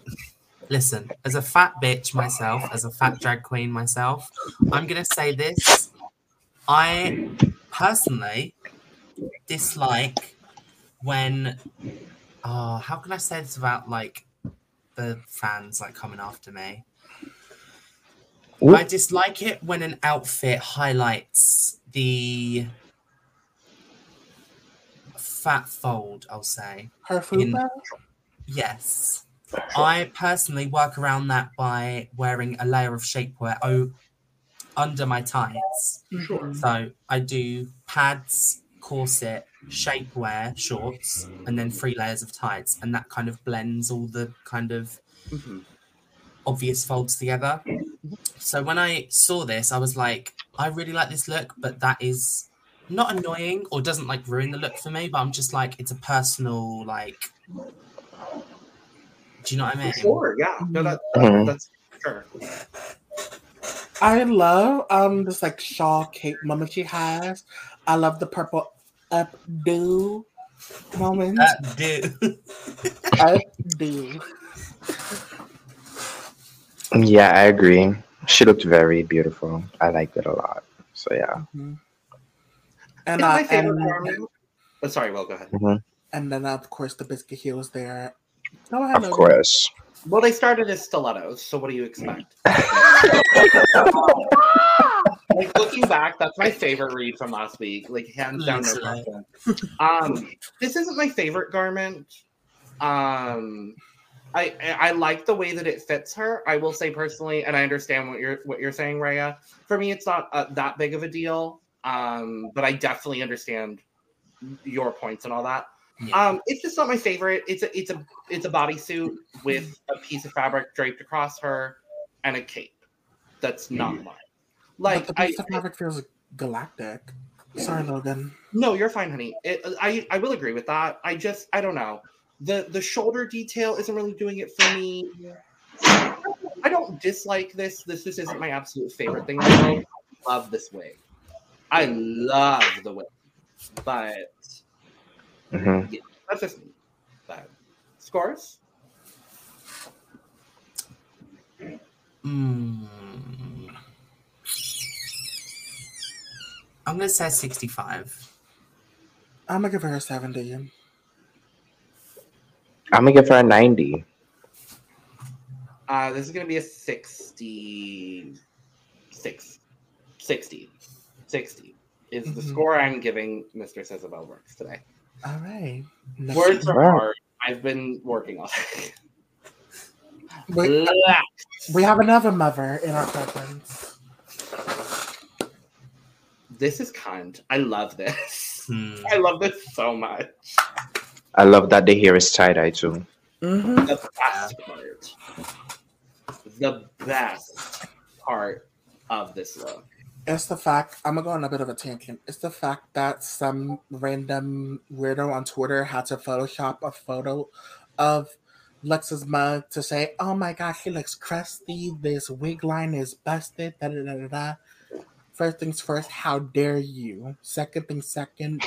listen as a fat bitch myself, as a fat drag queen myself. I'm gonna say this. I personally dislike when. Oh, how can I say this about like the fans like coming after me? Ooh. I dislike it when an outfit highlights the fat fold, I'll say. Her fupa? Yes. I personally work around that by wearing a layer of shapewear o- under my tights. Mhm. So I do pads, corset, shapewear, shorts, and then three layers of tights. And that kind of blends all the kind of obvious folds together. So when I saw this, I was like, I really like this look, but that is not annoying or doesn't like ruin the look for me. But I'm just like, it's a personal like. Do you know what I mean? Sure, yeah. No, that, Mhm. that's sure. I love um this like shawl cape moment she has. I love the purple updo moment. That do. updo. Yeah, I agree. She looked very beautiful. I liked it a lot. So yeah. And And uh, my favorite and, garment. Oh, sorry, well, go ahead. and then of course the biscuit heels there. Go ahead. Of Logan. course. Well, they started as stilettos, so what do you expect? *laughs* like looking back, that's my favorite read from last week. Like hands down, no question. Um, this isn't my favorite garment. Um, I I I like the way that it fits her. I will say personally, and I understand what you're what you're saying, Reya. For me, it's not uh, that big of a deal. Um, but I definitely understand your points and all that. Yeah. Um, it's just not my favorite. It's a it's a it's a bodysuit with a piece of fabric draped across her and a cape. That's not mine. Like but the I, piece of fabric feels galactic. Sorry, Logan. no, you're fine, honey. It, I I will agree with that. I just I don't know. The the shoulder detail isn't really doing it for me. I don't dislike this. This just isn't my absolute favorite thing. I love this wig. I love the wig, but Mhm. that's just me. But scores. Mm. I'm gonna say 65. I'm gonna give her a 70. I'm gonna give her a 90. Uh, this is going to be a 66. 60. 60 is the Mhm. score I'm giving Mr. Sezabel Works today. All right. Next Words are Wow. hard. I've been working on it. We, we have another mother in our presence. This is kind. I love this. Hmm. I love this so much. I love that the hair is tie dye too. Mm-hmm. The best part. The best part of this look. It's the fact I'm gonna go on a bit of a tangent. It's the fact that some random weirdo on Twitter had to Photoshop a photo of Luxx's mug to say, "Oh my gosh, she looks crusty. This wig line is busted." Da da da da da. First things first, how dare you? Second thing second,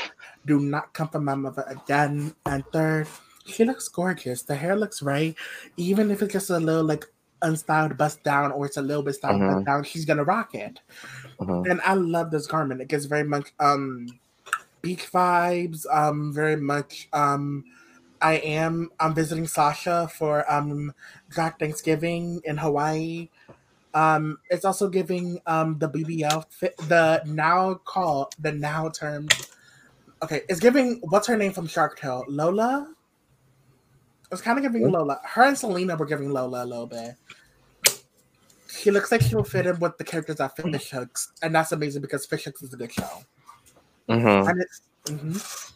do not come for my mother again. And third, she looks gorgeous. The hair looks right, even if it's just a little like unstyled bust down or it's a little bit styled Mhm. bust down. She's gonna rock it Mhm. and I love this garment. It gives very much um beach vibes. Um, very much um. I am. I'm visiting Sasha for um Black Thanksgiving in Hawaii. Um, it's also giving um the BBL fit the now call the now term. Okay, it's giving what's her name from Shark Tale? Lola. It's kind of giving Lola. Her and Salina were giving Lola a little bit. She looks like she'll fit in with the characters that fit Fish Hooks, and that's amazing because Fish Hooks is a good show. Mhm. And it's mhm.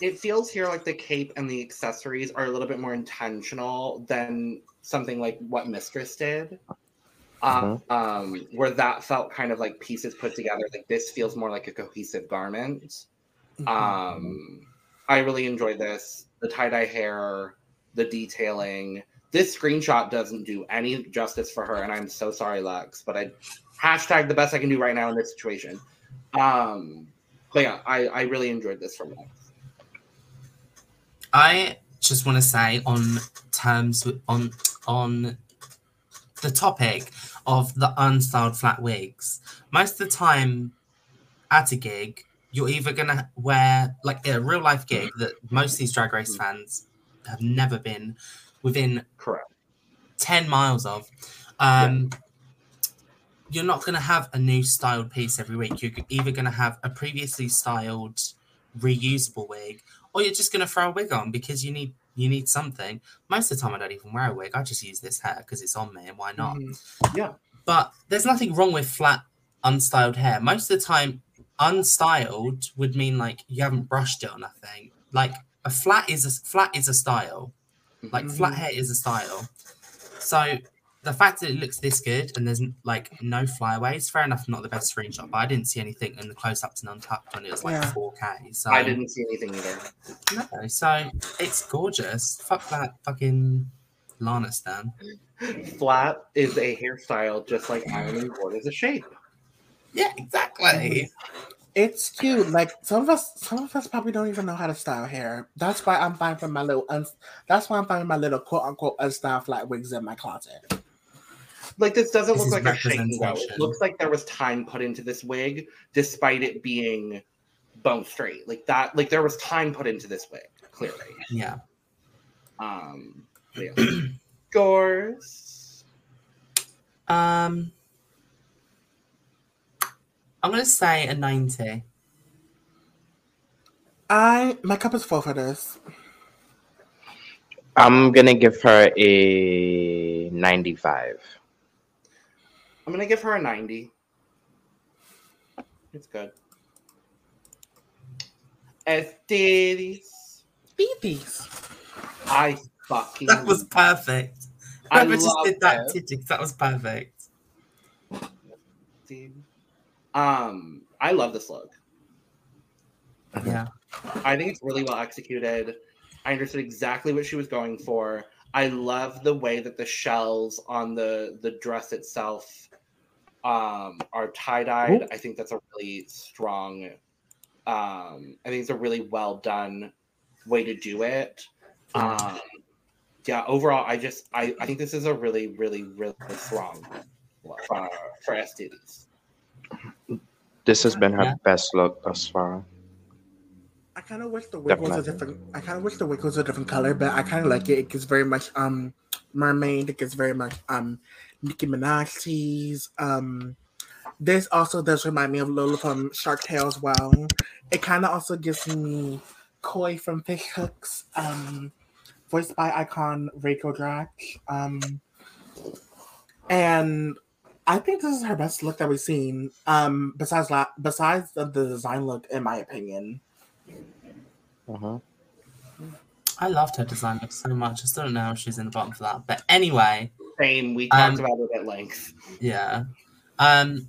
It feels here like the cape and the accessories are a little bit more intentional than something like what Mistress did. Uh, um, where that felt kind of like pieces put together. Like this feels more like a cohesive garment. Mhm. Um, I really enjoyed this. The tie dye hair, the detailing. This screenshot doesn't do any justice for her, and I'm so sorry, Luxx. But I hashtag the best I can do right now in this situation. Um, but yeah, I, I really enjoyed this from Luxx. I just want to say on terms on on the topic of the unstyled flat wigs. Most of the time at a gig, you're either gonna wear like a real life gig that most of these drag race fans have never been within Correct. 10 miles of. Um, You're not going to have a new styled piece every week. You're either going to have a previously styled reusable wig or you're just going to throw a wig on because you need you need something. Most of the time, I don't even wear a wig. I just use this hair because it's on me and why not? Mhm. But there's nothing wrong with flat, unstyled hair. Most of the time, unstyled would mean like you haven't brushed it or nothing. Like a flat is a flat is a style. Like flat Mhm. hair is a style. So the fact that it looks this good and there's like no flyaways, fair enough, not the best screenshot, but I didn't see anything in the close ups and untucked when it was like Yeah. 4K. So I didn't see anything either. No, so it's gorgeous. Fuck that fucking Lana stan. Flat is a hairstyle just like ironing board is a shape. Yeah, exactly. It's cute. Like some of us, some of us probably don't even know how to style hair. That's why I'm fine with my little. Un- that's why I'm fine with my little quote unquote unstyled flat wigs in my closet. Like this doesn't This look like a shape though. It looks like there was time put into this wig, despite it being bone straight. Like that, like there was time put into this wig, clearly. Yeah. Um, yeah. *clears throat* scores. Um, I'm gonna say a ninety. I my cup is full for this. I'm gonna give her a 95. I'm gonna give her a 90. It's good. Estes. Beefies. I fucking That was perfect. I Whoever just did that, it. That was perfect. dude. Um, I love this look. Yeah. I think it's really well executed. I understood exactly what she was going for. I love the way that the shells on the the dress itself um, are tie dyed. I think that's a really strong. Um, I think it's a really well done way to do it. Um, yeah, overall, I just I, I think this is a really really really strong look for for STDs. This has been her Yeah. best look thus far. I kind of wish the wig was a different. I kind of wish the wig was a different color, but I kind of like it. It gives very much um mermaid. It gives very much um Nicki Minaj tease. Um, this also does remind me of Lola from Shark Tale as well. It kind of also gives me Koi from Fish Hooks. Um, voiced by icon Reiko Dratch. Um, and I think this is her best look that we've seen. Um, besides la- besides the, the design look, in my opinion. Mhm. I loved her design look so much. I still don't know how she's in the bottom for that. But anyway, Same. We Um, talked about it at length. yeah. Um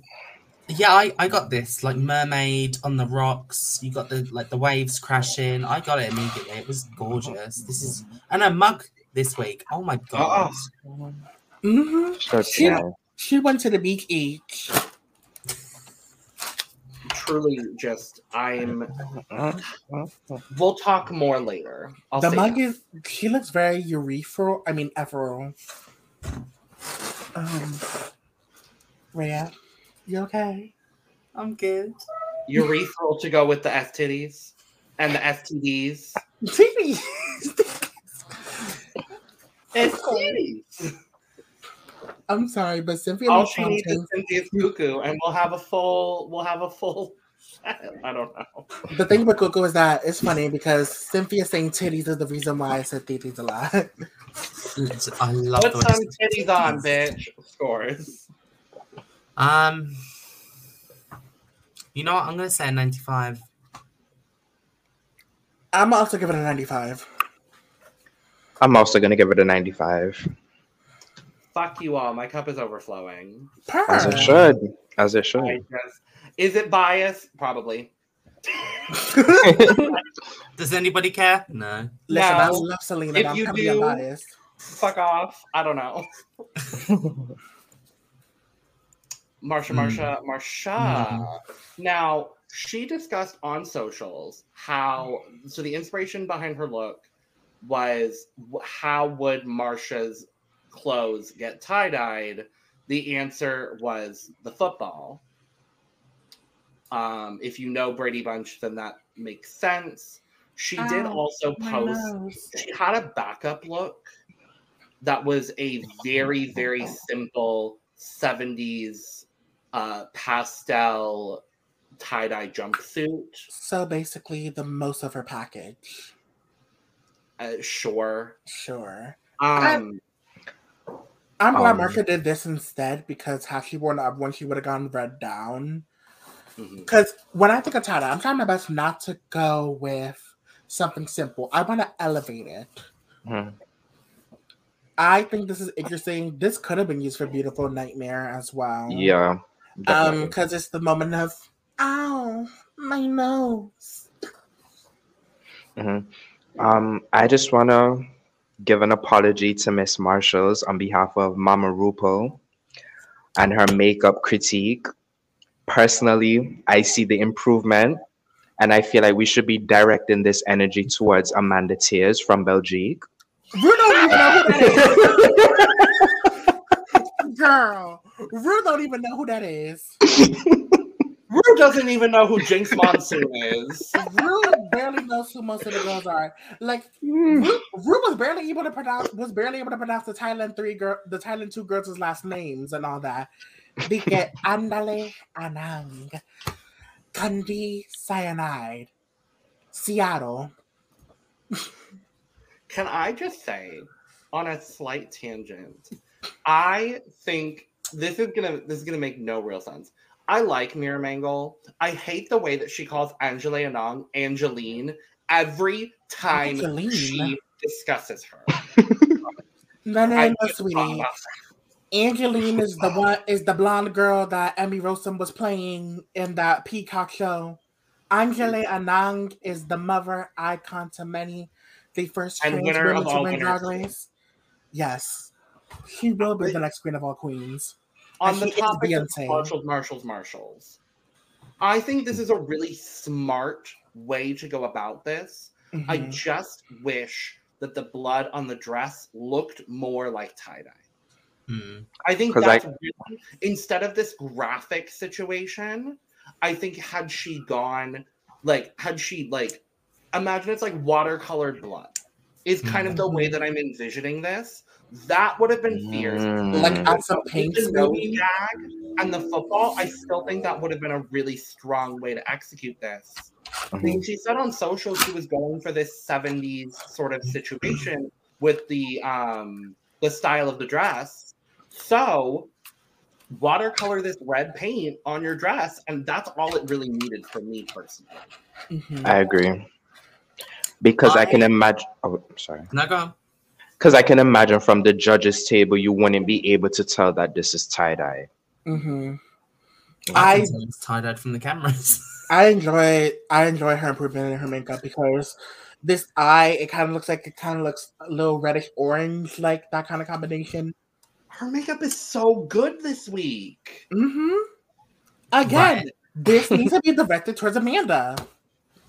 yeah, I, I got this like mermaid on the rocks. You got the like the waves crashing. I got it immediately. It was gorgeous. This is and a mug this week. Oh my god. hmm So, She- yeah. She went to the beach each. Truly, just I'm. We'll talk more later. I'll the mug that. is she looks very urethral. I mean ethereal. Um Reya, you okay? I'm good. urethral to go with the STDs and the STDs. *laughs* STDs. I'm sorry, but Cynthia All makes she needs is content. Cynthia's cuckoo, and we'll have a full. We'll have a full. *laughs* I don't know. The thing with Coco is that it's funny because Cynthia saying titties is the reason why I said titties a lot. I love Put the some titties on, bitch. Scores. Um you know what? I'm gonna say a 95. I'm also giving it a 95. I'm also gonna give it a 95. Fuck you all. My cup is overflowing. As it should. As it should. just. Is it bias? Probably. *laughs* Does anybody care? No. Listen, I love Salina. If I'm you trying to be do- unbiased. Fuck off. I don't know. *laughs* Marcia, Mm. Marcia, Marcia. Now, she discussed on socials how so the inspiration behind her look was how would Marcia's clothes get tie dyed? The answer was the football. Um, if you know Brady Bunch, then that makes sense. She did also post nose. she had a backup look that was a very very simple 70s uh, pastel tie-dye jumpsuit So basically, the most of her package. uh, sure Sure. um I'm glad Um, did this instead because had she worn up when she would have gone red down. Because when I think of tie I'm trying my best not to go with something simple. I want to elevate it. Mhm. I think this is interesting. This could have been used for Beautiful Nightmare as well. Yeah. Um, because it's the moment of, ow, my nose. Mhm. Um, I just want to give an apology to Miss Marshalls on behalf of Mama Rupo and her makeup critique. Personally, I see the improvement, and I feel like we should be directing this energy towards Amanda Tears from Belgique. Rue don't even know who that is. *laughs* Girl, Rue don't even know who that is. *laughs* Rue doesn't even know who Jinkx Monsoon is. Rue barely knows who most of the girls are. Like hmm. Rue, Rue was barely able to pronounce was barely able to pronounce the Thailand three girl the Thailand two girls' last names and all that. Dike *laughs* Angele Anang Kandy Zyanide Seattle. Can I just say, on a slight tangent, I think this is gonna this is gonna make no real sense. I like Mira Mangle. I hate the way that she calls Angele Anang Angelyne every time Angelyne? she discusses her. *laughs* No, no, I no, sweetie. Angelyne is the *laughs* one is the blonde girl that Emmy Rossum was playing in that Peacock show. Angele mm-hmm. Anang is the mother icon to many. The first trans women of to all win winners. Drag Race. Yes, she will be the next queen of all queens. On And the topic of Beyonce. Marshalls, Marshalls, Marshalls. I think this is a really smart way to go about this. I Mhm. just wish that the blood on the dress looked more like tie dye. Hmm. I think 'Cause I- really, instead of this graphic situation, I think had she gone like had she like imagine it's like watercolored blood is kind of the way that I'm envisioning this. That would have been fierce. like Mm. at some With paints the gag and the football, I still think that would have been a really strong way to execute this. I mean, she said on social she was going for this 70s sort of situation with the um the style of the dress. So watercolor this red paint on your dress, and that's all it really needed for me personally. Mhm. I agree. Because I, I- can imagine. Oh, sorry. No, go on. Because I can imagine from the judges' table, you wouldn't be able to tell that this is tie dye. Mhm. I I- can tell it's tie-dyed from the cameras. *laughs* I enjoy I enjoy her improvement in her makeup because this eye it kind of looks like it kind of looks a little reddish orange like that kind of combination. Her makeup is so good this week. Mm-hmm. Again, Right. this needs to be directed towards Amanda. *laughs*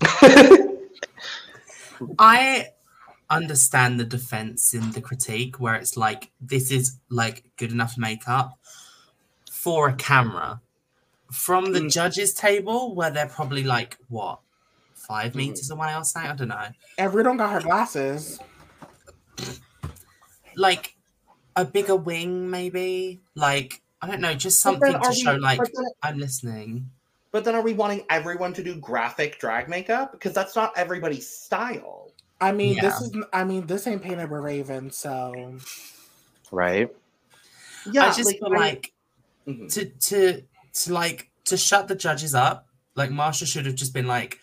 I understand the defense in the critique where it's like this is like good enough makeup for a camera. From the Mm. judges table where they're probably like what five Mhm. meters away or something. I don't know. Don't got her glasses. Like a bigger wing, maybe. Like I don't know, just something to show we- like then- I'm listening. But then are we wanting everyone to do graphic drag makeup? Because that's not everybody's style. I mean, this is I mean, this ain't painted with Raven, so right? Yeah, I just feel I- like Mhm. to to to like to shut the judges up. Like Marcia should have just been like,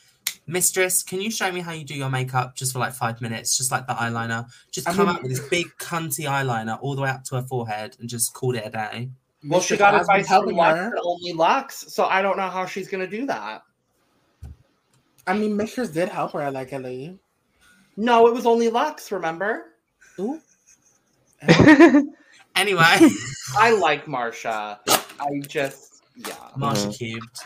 Mistress, can you show me how you do your makeup just for like five minutes, just like the eyeliner? Just I come mean- up with this big cunty eyeliner all the way up to her forehead and just called it a day. Well, she got has been advice from Luxx her. that only Luxx, so I don't know how she's gonna do that. I mean, Mistress did help her allegedly. No, it was only Luxx. Remember? Ooh. *laughs* Anyway, *laughs* I like Marcia. I just yeah. Marcia cubed.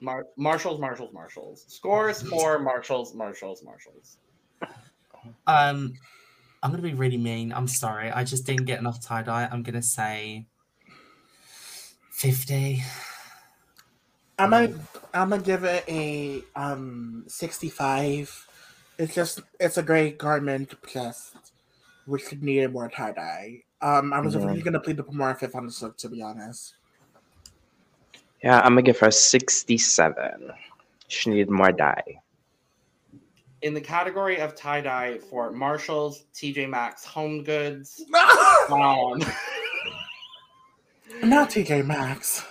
Mar- Marshalls, Marshalls, Marshalls. Scores *laughs* for Marshalls, Marshalls, Marshalls. Um, I'm gonna be really mean. I'm sorry. I just didn't get enough tie dye. I'm gonna say fifty. I'm gonna I'm gonna give it a um 65. It's just it's a great garment, just which needed more tie dye. Um, I was Yeah. originally gonna plead the Pomara fifth on this look, to be honest. yeah, I'm gonna give her 67. She needed more dye. In the category of tie dye for Marshalls, TJ Maxx, Home Goods, *laughs* um, Not TJ Maxx.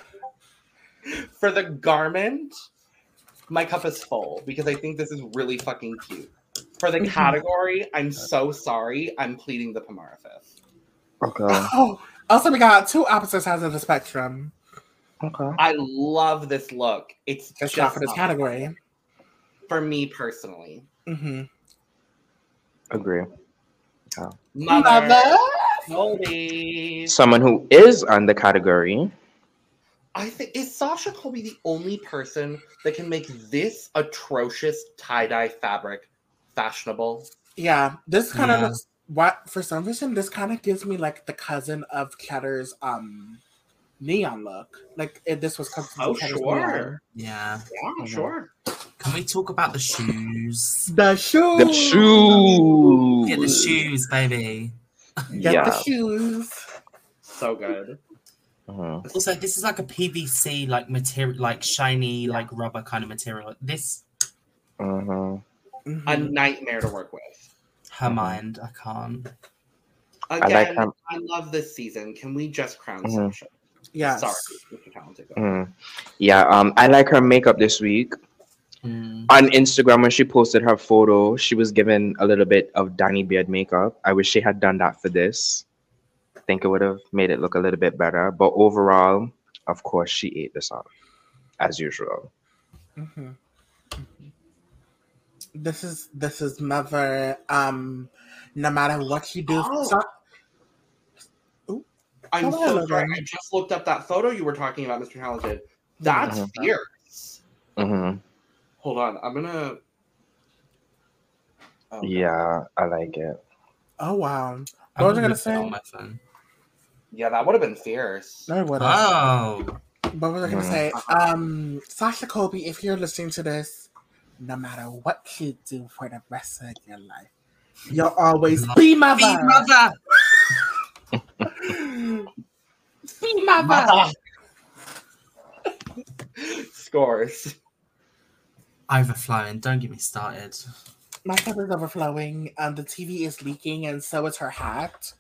for the garment, my cup is full because I think this is really fucking cute. For the Mhm. category, I'm so sorry. I'm pleading the Pomara fifth. Okay. Oh, also we got two opposite sides of the spectrum. Okay. I love this look. It's Just just not for this not- category. for me personally. Mm-hmm. Agree. Mother, Colby. Someone who is on the category. I think is Sasha Colby the only person that can make this atrocious tie dye fabric fashionable? Yeah, this kind of Yeah. looks what for some reason this kind of gives me like the cousin of Cheddar's um neon look. Like if this was Constance Oh, Ketter's sure. Yeah. Yeah, sure. Can we talk about the shoes? The shoes. The shoes. Get the shoes, baby. Get yeah. the shoes. So good. Mhm. Also, this is like a PVC, like material, like shiny, like rubber kind of material. This, Mhm. Mhm. A nightmare to work with. her Mhm. mind, I can't. like Again, I, how- love this season. Can we just crown Mhm. Sasha? yes. Sorry, Mr. Talented. Go. Mhm. Yeah. Um. I like her makeup this week. Mm. on Instagram when she posted her photo, she was given a little bit of Danny Beard makeup. I wish she had done that for this. I think it would have made it look a little bit better. But overall, of course, she ate this up as usual. Mhm. This is this is mother. um no matter what you do. Oh. so- I'm Come so sorry. Logan. I just looked up that photo you were talking about, Mr. Talented. That's Mhm. fierce. hmm Hold on. I'm gonna. Oh, Yeah, I like it. oh wow. I What was I gonna say? On my phone. Yeah, that would have been fierce. No, what Oh, What was I gonna Mhm. say? Um, Sasha Colby, if you're listening to this, no matter what you do for the rest of your life, you'll always be mother. be mother. *laughs* Be mother. Scores. Overflowing. Don't get me started. My cup is overflowing. Um, the TV is leaking, and so is her hat.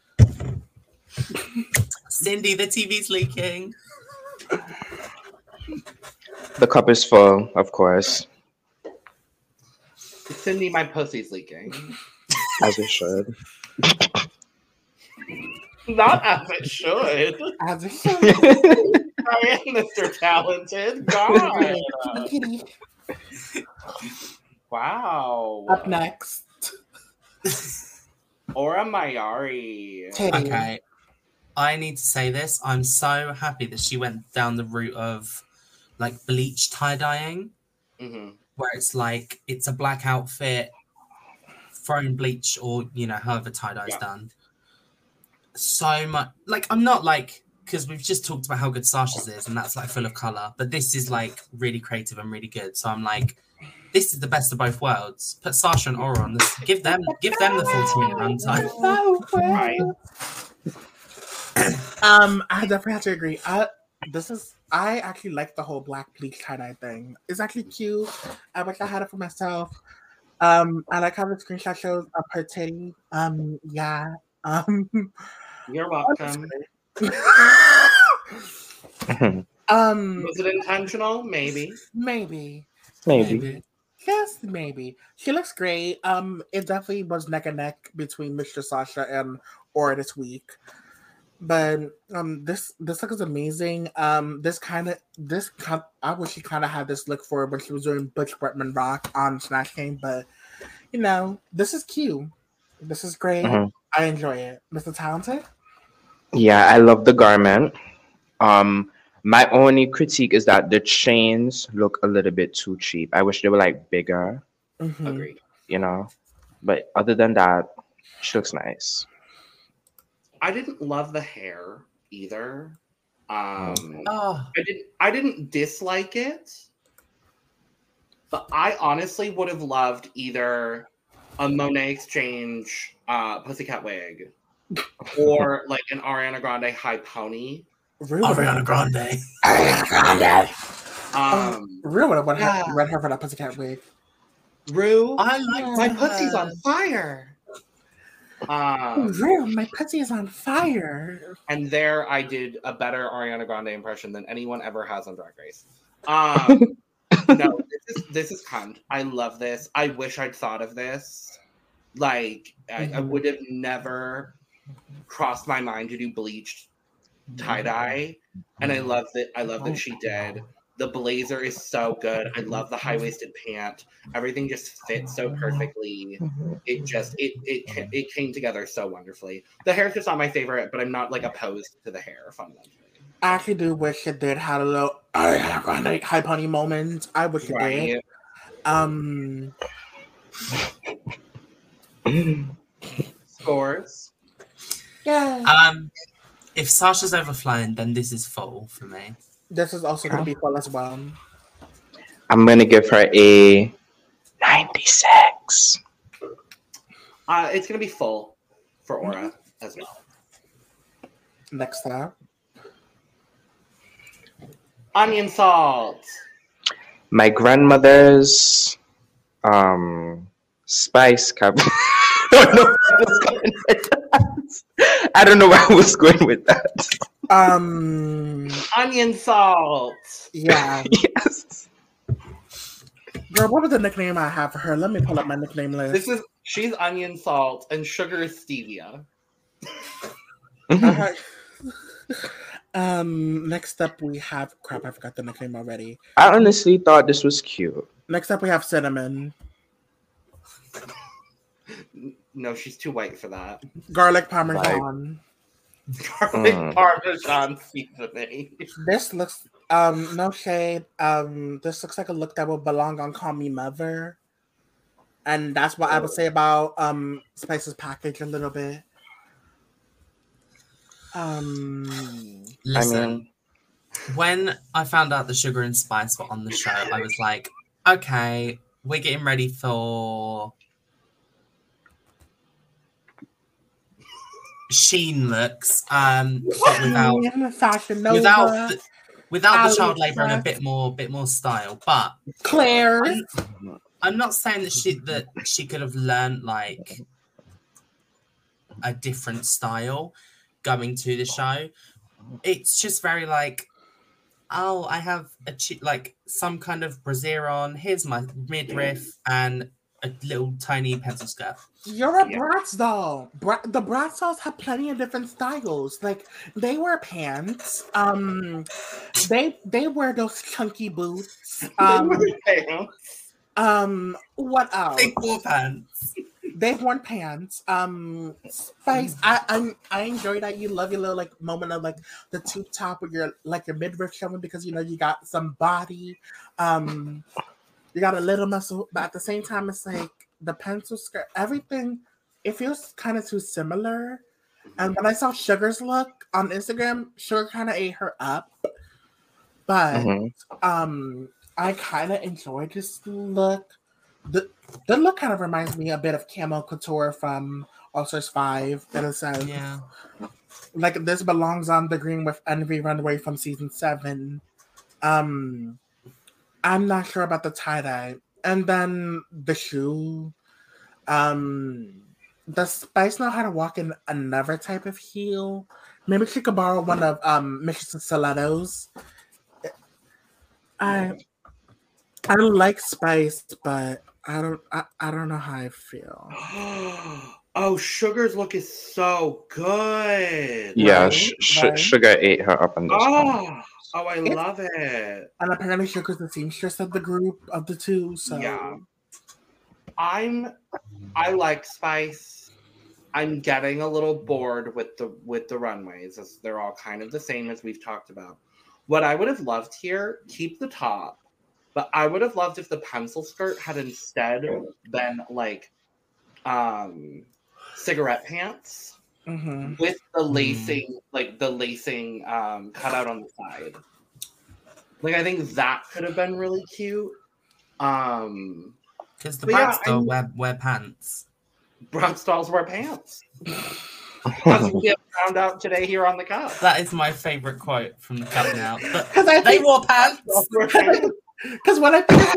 Cindy, the TV's leaking. The cup is full, of course, Cindy, my pussy's leaking. *laughs* as it should. Not as it should. As it *laughs* should. I am Mr. Talented. God. Wow. Up next, Aura Mayari. Titty. Okay. I need to say this. I'm so happy that she went down the route of like bleach tie dyeing, hmm where it's like it's a black outfit, thrown bleach, or you know, however tie dye's Yeah. done. So much like I'm not like because we've just talked about how good Sasha's is, and that's like full of color, but this is like really creative and really good. So I'm like, this is the best of both worlds. Put Sasha and Aura on this. Give them, give them the 40 minute runtime. Right. Um, I definitely have to agree. I this is I actually like the whole black bleach tie dye thing. It's actually cute. I wish I had it for myself. Um, I like how the screenshot shows of her titty. Um, yeah. Um, You're *laughs* welcome. *laughs* um, Was it intentional? Maybe. maybe. Maybe. Yes, maybe. She looks great. Um, it definitely was neck and neck between Mr. Sasha and Aura this week. But um, this this look is amazing. Um, this kind of this kind I wish she kind of had this look for when she was doing Butch Bretman Rock on Snatch Game. But you know, this is cute. This is great. Mhm. I enjoy it. Mr. Talented. Yeah, I love the garment. Um, my only critique is that the chains look a little bit too cheap. I wish they were like bigger, Mhm. Agreed. you know. But other than that, she looks nice. I didn't love the hair either. Um, Oh, I didn't. I didn't dislike it, but I honestly would have loved either a Monét X Change uh, Pussycat wig *laughs* or like an Ariana Grande high pony. Real Ariana Grande. Um, Real would have went Yeah. her, read her for that pussycat wig. Rue, I like my pussy's on fire. Um, Real, my pussy is on fire. and there I did a better Ariana Grande impression than anyone ever has on Drag Race. *laughs* Um, no, *laughs* this is this is cunt. I love this. I wish I'd thought of this. Like I, I Mhm. would have never crossed my mind to do bleached tie dye, and I love that. I love that she did. The blazer is so good. I love the high waisted pant. Everything just fits so perfectly. It just it it it came together so wonderfully. The hair's just not my favorite, but I'm not like opposed to the hair fundamentally. I actually do wish it did have a little Ariana Grande high pony moment. I wish it did. Right. Um, Scores. yeah. Um, If Sasha's overflowing, then this is full for me. This is also going to be full as well. I'm gonna give her a 96. Uh, it's gonna be full for Aura as well. Next up, Onion salt. My grandmother's um spice cup. *laughs* I don't know where I was going with that. Um, Onion salt. yeah, *laughs* yes. girl, what was the nickname I have for her? Let me pull up my nickname list. This is she's onion salt and sugar is stevia. Uh-huh. *laughs* um, next up we have crap. I forgot the nickname already. I honestly thought this was cute. Next up we have cinnamon, No, she's too white for that. garlic parmesan. *laughs* Garlic Mm. parmesan seasoning. This looks um no shade. Um, this looks like a look that would belong on Call Me Mother, and that's what I would say about um Spice's package a little bit. Um, Listen, mean- when I found out the sugar and spice were on the show, I was like, okay, we're getting ready for Shein looks, um, without without the, without the child labor and a bit more bit more style. But Claire. I'm, I'm not saying that she that she could have learned like a different style going to the show. It's just very like, oh, I have a chi- like some kind of brassiere on. Here's my midriff and a little tiny pencil skirt. You're a Yeah. Bratz doll. Bra- the Bratz dolls have plenty of different styles. Like they wear pants. Um, they they wear those chunky boots. *laughs* Um, um, what else? They war pants. They've worn pants. Um, Spice. I I I enjoy that you love your little like moment of like the tube top with your like your midriff showing because you know you got some body. Um, you got a little muscle, but at the same time, it's like the pencil skirt. Everything. It feels kind of too similar. And when I saw Sugar's look on Instagram, Sugar kind of ate her up. But Mhm. um I kind of enjoyed this look. The the look kind of reminds me a bit of Camo Couture from All Stars Five in a sense. Yeah. Like this belongs on the green with Envy Runaway from season seven. Um I'm not sure about the tie dye. And then the shoe. Um does Spice know how to walk in another type of heel? Maybe she could borrow one of um Mistress Stilettos. I I like Spice, but I don't I, I don't know how I feel. *gasps* oh, Sugar's look is so good. Yeah, Right, sh- sh- right. sugar ate her up on this one. Oh, I It's- love it. And apparently Sugar's the seamstress of the group of the two, so Yeah. I'm I like Spice. I'm getting a little bored with the with the runways as they're all kind of the same as we've talked about. What I would have loved here, keep the top, but I would have loved if the pencil skirt had instead been like um cigarette pants mhm. with the lacing, like the lacing um cut out on the side. Like I think that could have been really cute. Um Because the But yeah, Bratz doll wear, wear pants. Bronx dolls wear pants. *laughs* As we have found out today here on the cup. That is my favorite quote from the cup now. *laughs* Because I they wore pants. Wear pants. *laughs* because when I think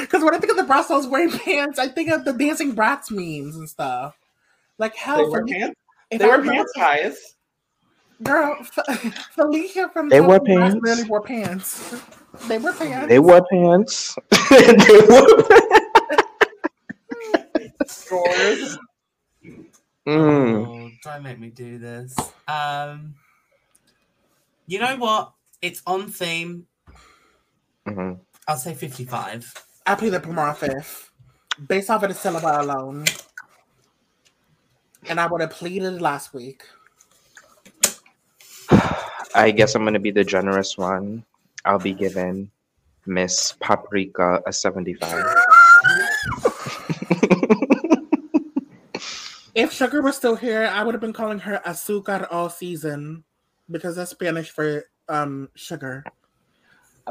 because when I think of the Bratz dolls wearing pants, I think of the dancing brats memes and stuff. Like They hell wear pants. if They I wear pants, guys. Girl, F- *laughs* Felicia from They wore pants. Really wore pants. They wore pants. They wore pants. *laughs* they wore Scores. *laughs* Mm. Oh, don't make me do this. Um, you know what? It's on theme. Mhm. I'll say 55. I plead the Pomara fifth, based off of the silhouette alone. And I would have pleaded last week. *sighs* I guess I'm gonna be the generous one. I'll be giving Miss Paprika a 75. *laughs* If Sugar was still here, I would have been calling her Azúcar all season because that's Spanish for um sugar.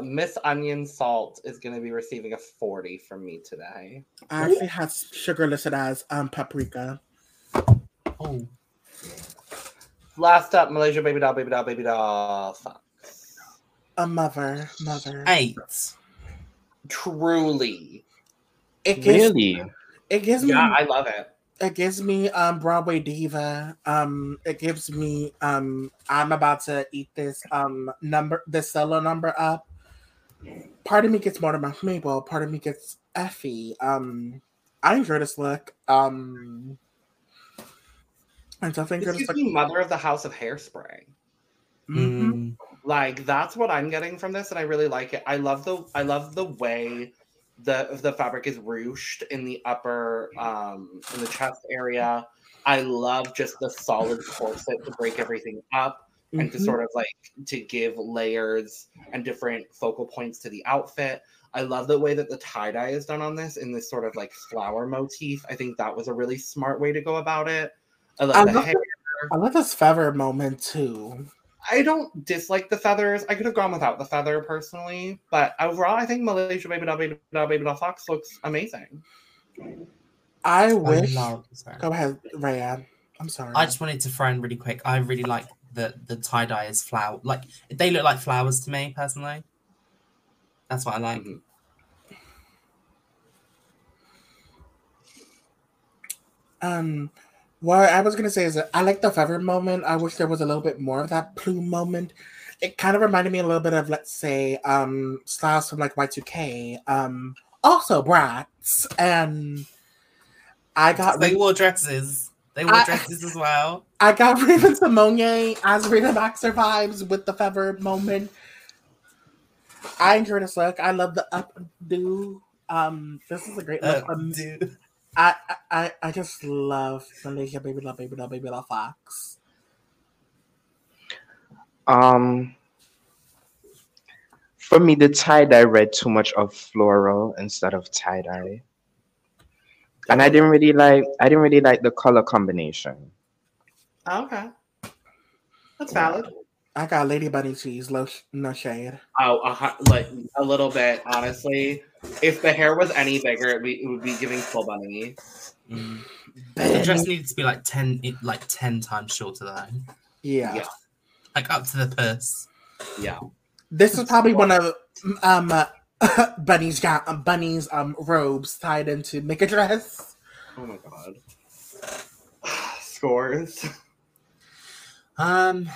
Miss Onion Salt is going to be receiving a 40 from me today. I actually had sugar listed as um paprika. Oh, Last up, Malaysia Baby Doll, Baby Doll, Baby Doll. Fuck. A mother, mother. eight. Truly. It gives Really? it gives me Yeah, I love it. it gives me um Broadway diva. Um it gives me um I'm about to eat this um number this solo number up. Part of me gets more to my Mabel, part of me gets Effie. Um I enjoy this look. Um I definitely enjoy This this gives me Mother of the House of Hairspray. Mhm. Mm. Like that's what I'm getting from this, and I really like it. I love the I love the way the the fabric is ruched in the upper um in the chest area. I love just the solid corset to break everything up and to Mhm. sort of like to give layers and different focal points to the outfit. I love the way that the tie dye is done on this in this sort of like flower motif. I think that was a really smart way to go about it. I love I the love hair. I love this feather moment too. I don't dislike the feathers. I could have gone without the feather personally, but overall, I think Malaysia Baby Doll Baby Doll Baby Doll Fox looks amazing. I I wish love go ahead, Reya. I'm sorry. I just wanted to throw in really quick. I really like the the tie dye is flower. Like they look like flowers to me personally. That's what I like. Mhm. Um, what I was gonna say is that I like the feather moment. I wish there was a little bit more of that plume moment. It kind of reminded me a little bit of, let's say, um, styles from like Y2K. Um, also brats, and I got They wore dresses. They wore I- dresses as well. *laughs* I got Raven-Symoné as Rita Baxter vibes with the feather moment. I enjoy this look. I love the updo. Um, this is a great look. Um, dude. I, I I just love Malaysia Baby Love Baby Love Baby Love Fox. Um, for me, the tie dye read too much of floral instead of tie dye, and I didn't really like. I didn't really like the color combination. Okay, that's valid. I got Lady Bunny cheese, low sh- no shade. Oh, a, hu- like a little bit. Honestly, if the hair was any bigger, it, be, it would be giving full bunny. Mm. The dress needed to be like ten, like ten times shorter though, Yeah. Yeah. like up to the purse. Yeah, this is probably one of um uh, *laughs* Bunny's got um, Bunny's um robes tied into make a dress. Oh my god. *sighs* Scores. Um,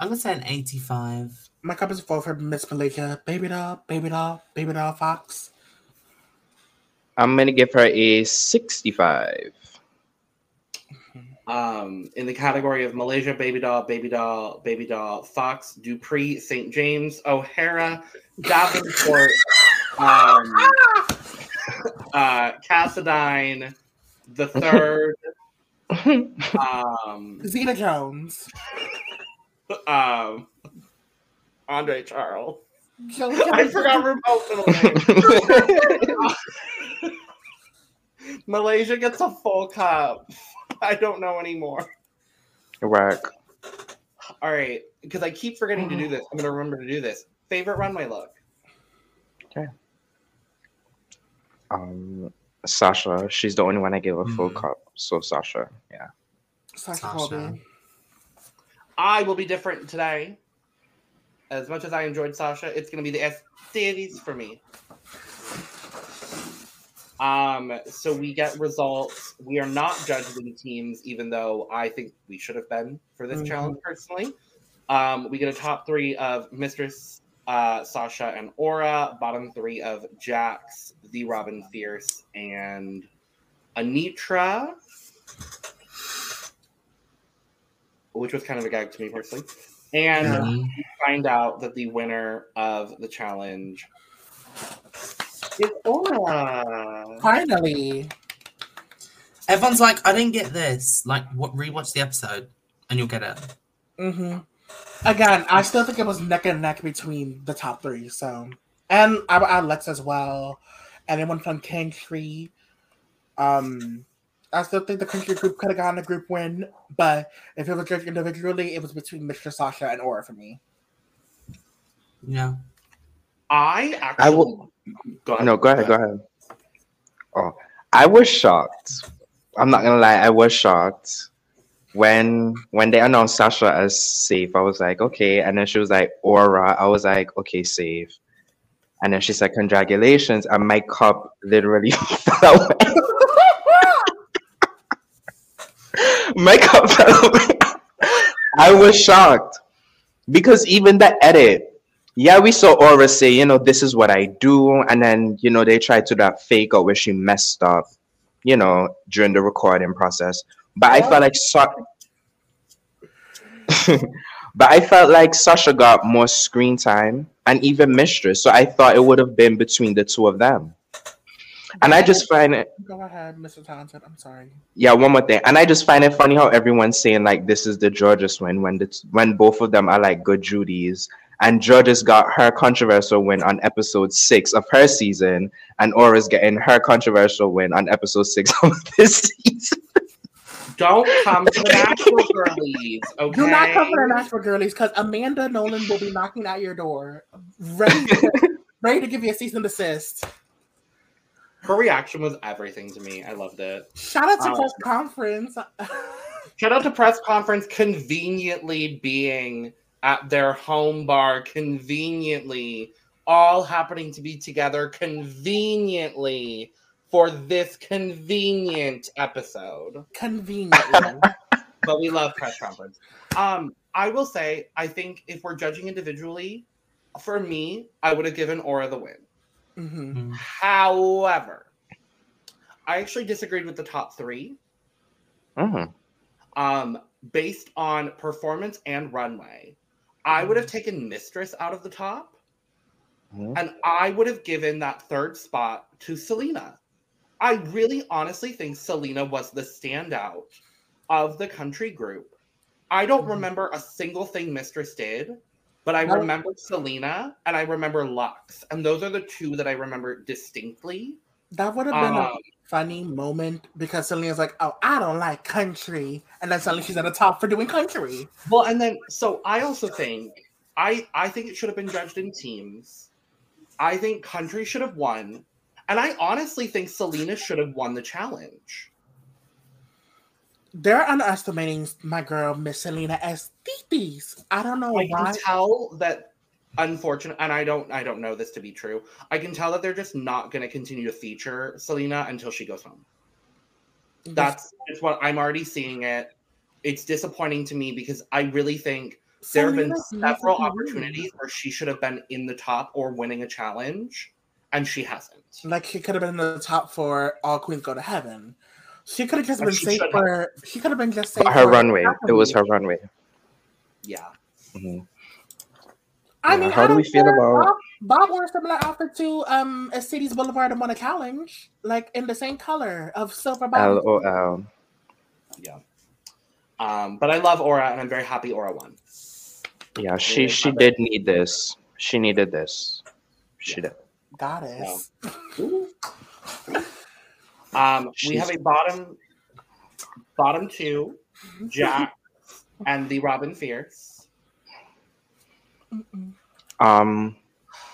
I'm gonna say an eighty-five. My cup is full for Miss Malaysia. Baby doll, baby doll, baby doll Fox. I'm gonna give her a sixty-five. Um, in the category of Malaysia, Baby Doll, Baby Doll, Baby Doll, Fox, Dupree, St. James, O'Hara, Davenport, *laughs* um, *laughs* uh, Cassadine, the third, *laughs* um, Zena Jones. Um, Andre Charles. Jill *laughs* I forgot her both middle names. *laughs* Malaysia gets a full cup. I don't know anymore. Work. All right, because I keep forgetting to do this. I'm gonna remember to do this. Favorite runway look. Okay. Um, Sasha. She's the only one I gave a full Mhm. cup. So Sasha. Yeah. Sasha Sasha. I will be different today. As much as I enjoyed Sasha, it's gonna be the EsTitties for me. Um, so we get results. We are not judging teams, even though I think we should have been for this Mhm. challenge personally. Um, we get a top three of Mistress uh, Sasha and Aura, bottom three of Jax, the Robin Fierce, and Anetra, which was kind of a gag to me personally. And Yeah. Find out that the winner of the challenge is Aura. Finally. Everyone's like, I didn't get this. Like, what? Rewatch the episode, and you'll get it. hmm Again, I still think it was neck and neck between the top three. So, and I would add Lex as well. And anyone from King Tree. Um, I still think the country group could have gotten a group win, but if it was judged individually, it was between Mr. Sasha and Aura for me. Yeah. I actually. I will- Go ahead. No, go ahead, go ahead. Oh, I was shocked. I'm not gonna lie, I was shocked when when they announced Sasha as safe. I was like, okay, and then she was like Aura. I was like, okay, safe. And then she said, congratulations, and my cup literally *laughs* fell away. *laughs* fell. I was shocked because even the edit, yeah, we saw Aura say, you know, this is what I do, and then you know they tried to that fake out where she messed up, you know, during the recording process. But I felt like *laughs* but I felt like Sasha got more screen time and even Mistress, so I thought it would have been between the two of them. And I just find it Go ahead, Mr. Talented. I'm sorry. yeah, one more thing, and I just find it funny how everyone's saying like this is the Jorgeous win when the when both of them are like good Judies, and Jorgeous got her controversial win on episode six of her season, and Aura's getting her controversial win on episode six *laughs* of this season. Don't come to the Nashville girlies, okay? Do not come to the Nashville girlies because Amanda Nolan will be knocking at your door, ready to, *laughs* ready to give you a cease and desist. Her reaction was everything to me. I loved it. Shout out to Um, press conference. *laughs* Shout out to press conference conveniently being at their home bar, conveniently, all happening to be together conveniently for this convenient episode. Conveniently. *laughs* But we love press conference. Um, I will say, I think if we're judging individually, for me, I would have given Aura the win. Hmm Mm. However, I actually disagreed with the top three. Mhm. um, based on performance and runway, I would have taken Mistress out of the top, Mhm. and I would have given that third spot to Salina. I really honestly think Salina was the standout of the country group. I don't Mhm. remember a single thing Mistress did, but I remember Salina and I remember Lux, and those are the two that I remember distinctly. That would have been Um, a funny moment because Salina's like, "Oh, I don't like country," and then suddenly she's at the top for doing country. Well, and then so I also think I I think it should have been judged in teams. I think country should have won, and I honestly think Salina should have won the challenge. They're underestimating my girl Miss Selena as Titi's. I don't know I why. can tell that unfortunate and I don't I don't know this to be true. I can tell that they're just not going to continue to feature Salina until she goes home. That's it's what I'm already seeing it. It's disappointing to me because I really think there have been several needs to be opportunities where she should have been in the top or winning a challenge, and she hasn't. Like she could have been in the top for All Queens Go to Heaven. She could have just been safe should have. for. She could have been just safe her runway. It was her runway. Yeah. Mhm. I Yeah, mean, how I do we feel about- Bob, Bob wore a similar outfit to um a Cities Boulevard and won a challenge, like in the same color of silver. L bottom. O L. Yeah. Um, but I love Aura, and I'm very happy Aura won. Yeah, she she did need this. She needed this. She did. Goddess. *laughs* Um, we have a bottom, bottom two, Jax and the Robin Fierce. Mm-mm, Um,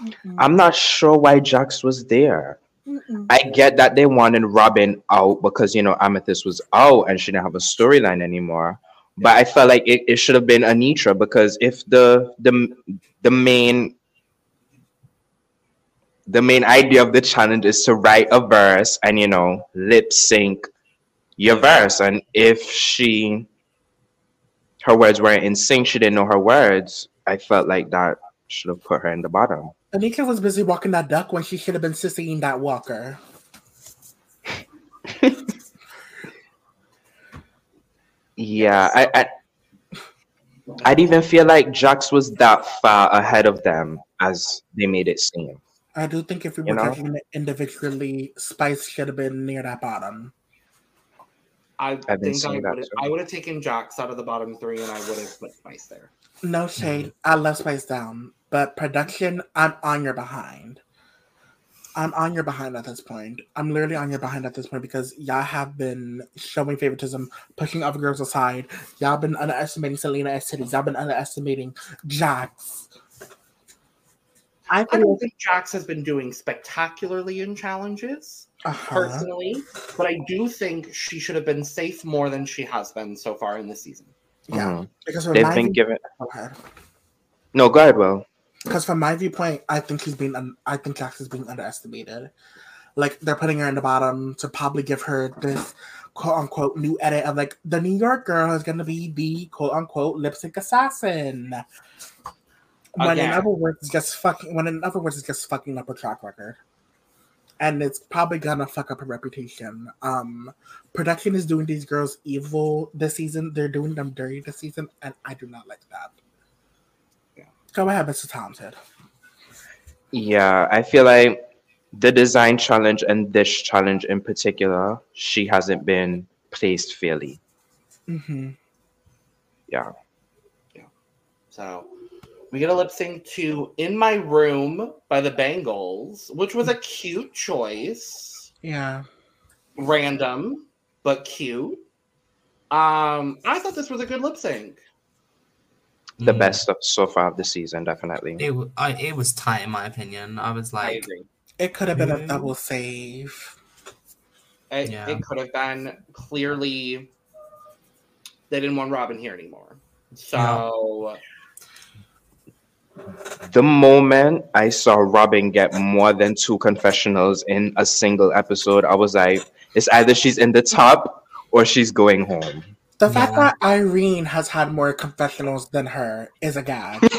mm-mm, I'm not sure why Jax was there. mm-mm. I get that they wanted Robin out because you know Amethyst was out and she didn't have a storyline anymore. But I felt like it, it should have been Anitra because if the the the main the main idea of the challenge is to write a verse and you know lip sync your verse and if she her words weren't in sync she didn't know her words i felt like that should have put her in the bottom Anetra was busy walking that duck when she should have been sissying that walker. *laughs* Yeah, I, I I'd even feel like Jax was that far ahead of them as they made it seem. I do think if we You were know? judging it individually, Spice should have been near that bottom. I I've think I would. I would have taken Jax out of the bottom three, and I would have put Spice there. No shade. I love Spice Down, but production, I'm on your behind. I'm on your behind at this point. I'm literally on your behind at this point because y'all have been showing favoritism, pushing other girls aside. Y'all been underestimating Salina EsTitties. Y'all been underestimating Jax. I I don't think Jax has been doing spectacularly in challenges uh-huh. personally, but I do think she should have been safe more than she has been so far in the season. yeah, Mhm. because They've been given. Go. No, go ahead, Wil. Because from my viewpoint, I think he's being un- I think Jax is being underestimated. Like they're putting her in the bottom to probably give her this quote unquote new edit of like the New York girl is gonna be the quote unquote lip sync assassin. When in Again. other words, it's just fucking. When in other words, it's just fucking up her track record, and it's probably gonna fuck up her reputation. Um, production is doing these girls evil this season. They're doing them dirty this season, and I do not like that. Yeah. Go ahead, Mr. Talented. Yeah, I feel like the design challenge and this challenge in particular, she hasn't been placed fairly. Mm-hmm. Yeah. Yeah. So we get a lip sync to In My Room by the Bangles, which was a cute choice. Yeah. Random, but cute. Um, I thought this was a good lip sync. The Mm. best of, so far of the season, definitely. It, I, it was tight in my opinion. I was like, agree. It could have been a Mm. double save. It, Yeah. it could have been clearly they didn't want Robin here anymore. So The moment I saw Robin get more than two confessionals in a single episode, I was like, it's either she's in the top or she's going home. The fact Yeah. that Irene has had more confessionals than her is a gag. *laughs*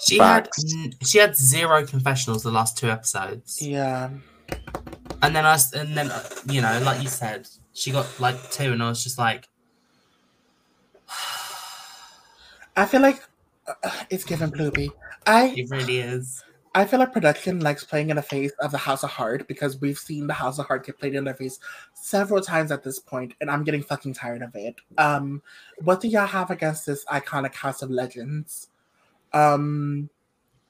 she Facts. had n- she had zero confessionals the last two episodes, yeah. and then us, and then uh, you know, like you said, she got like two, and I was just like, *sighs* I feel like uh, *sighs* it's given Bloopy. I it really is. I feel like production likes playing in the face of the House of Heart because we've seen the House of Heart get played in their face several times at this point, and I'm getting fucking tired of it. Um, what do y'all have against this iconic House of Legends? Um,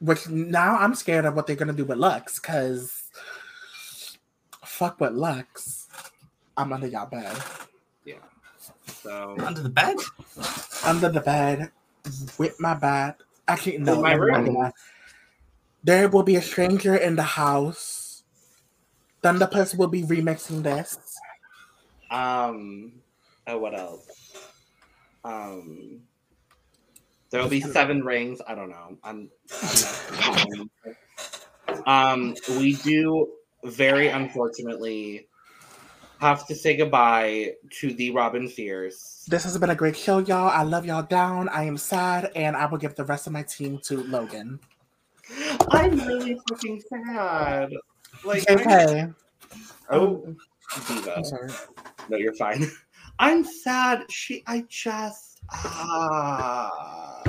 which now I'm scared of what they're gonna do with Luxx, cause fuck with Luxx. I'm under y'all bed, Yeah. so Under the bed? under the bed, with my bat. Actually, no, In my room. that. There will be a stranger in the house. Thunderpuss will be remixing this. um oh what else? Um there'll be seven rings. I don't know. I'm, I'm not *laughs* um we do very unfortunately have to say goodbye to the Robin Fierce. This has been a great show, y'all. I love y'all down. I am sad, and I will give the rest of my team to Logan. I'm really fucking sad. Like Okay. oh Diva. I'm sorry. No, you're fine. *laughs* I'm sad. She, I just, ah.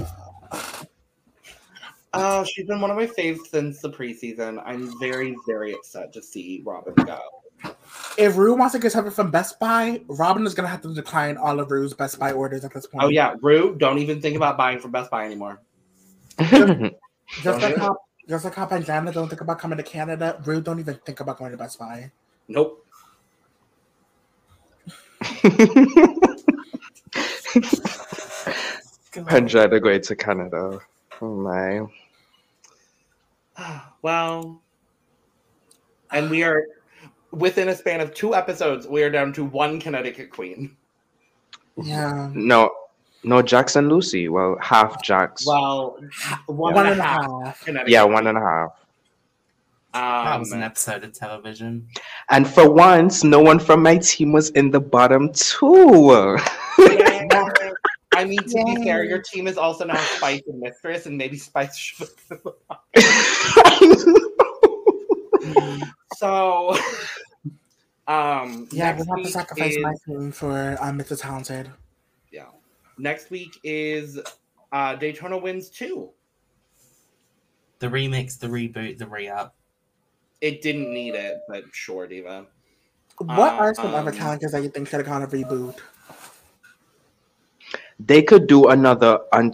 Oh, she's been one of my faves since the preseason. I'm very, very upset to see Robin go. If Rue wants to get something from Best Buy, Robin is gonna have to decline all of Rue's Best Buy orders at this oh, point. Oh yeah, Rue, don't even think about buying from Best Buy anymore. *laughs* Just like Okay. how just like how Pangina don't think about coming to Canada, Rue don't even think about going to Best Buy. Nope. Andretta going to Canada. Oh my. *sighs* Well, and we are within a span of two episodes. We are down to one Connecticut queen. Yeah. No, no, Jackson Lucy. Well, half Jax. Well, one, One and a half. half. Connecticut. yeah, one and a half. That Um, was an episode of television. And for once, no one from my team was in the bottom two. Yeah. I mean, to be fair, your team is also now Spice and Mistress, and maybe Spice should. *laughs* *laughs* so, *laughs* um, Yeah, next we have to sacrifice is, my team for um, Mr. Talented. yeah. Next week is uh, Daytona Wind two. The remix, the reboot, the re-up. It didn't need it, but sure, Diva. What Uh, are some other um, challenges that you think should have gone a reboot? they could do another un.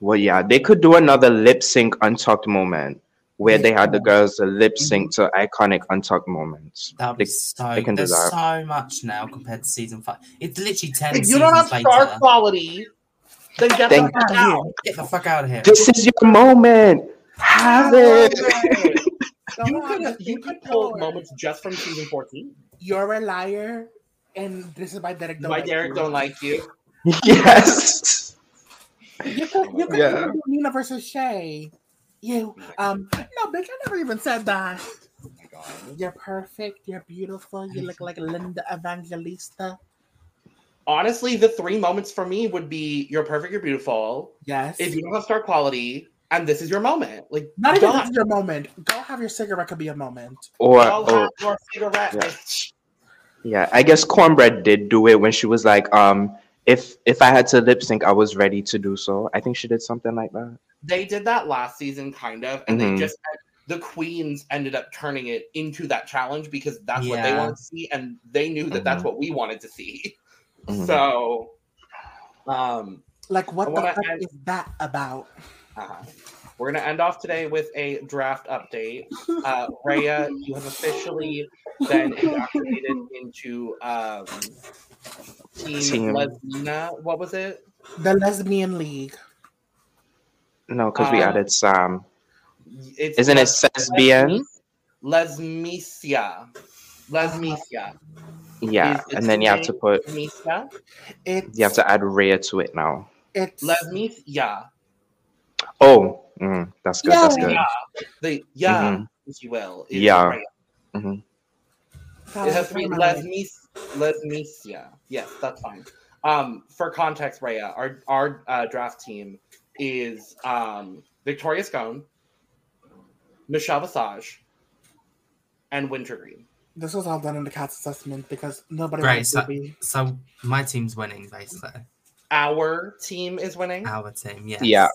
Well, yeah, they could do another lip sync untucked moment where they had the girls lip sync mm-hmm. to iconic untucked moments. That would be They- so. they can do that. so much now compared to season five. It's literally ten If you don't have later. star quality, then get Then the fuck out. Get the fuck out of here. This is your moment. Have it. *laughs* You could you could pull moments just from season 14. You're a liar, and this is why Derek don't Why like Derek you. don't like you? *laughs* yes. You could, you could Yeah. do Nina versus Shea. You, um, no, bitch, I never even said that. Oh my god. You're perfect. You're beautiful. You look like Linda Evangelista. Honestly, the three moments for me would be you're perfect, you're beautiful. Yes. If you don't have star quality, and this is your moment. Like Not even done. this is your moment. Go have your cigarette could be a moment. Or, Go or have your cigarette, Yeah. bitch. yeah, I guess Cornbread did do it when she was like, um, if if I had to lip sync, I was ready to do so. I think she did something like that. They did that last season, kind of, and Mhm. they just the queens ended up turning it into that challenge because that's what they Yeah. wanted to see, and they knew that that's Mhm. what we wanted to see. Mhm. So, um, Like, what the fuck add- is that about? uh, we're gonna end off today with a draft update. *laughs* Uh, Reya, you have officially been indoctrinated into um, Team, Team. Lesbina. What was it? The Lesbian League. No, because we Uh, added Sam. It's Isn't it Les- Lesbian? Lesmisia. Lesmisia. Yeah, is- and then you have to put Lesmisia. You have to add Reya to it now. it's Lesmisia. Oh, mm, that's good. That's good. Yeah. The yeah, Mhm. if you will. is Yeah. Reya. It has to be Lesmis Lesmisia. Yes, that's fine. Um, for context, Reya, our our uh, draft team is um, Victoria Scone, Michelle Visage, and Wintergreen. This was all done in the cat's assessment because nobody Great, wants so- be. So my team's winning, basically. Our team is winning. Our team, yes. Yeah.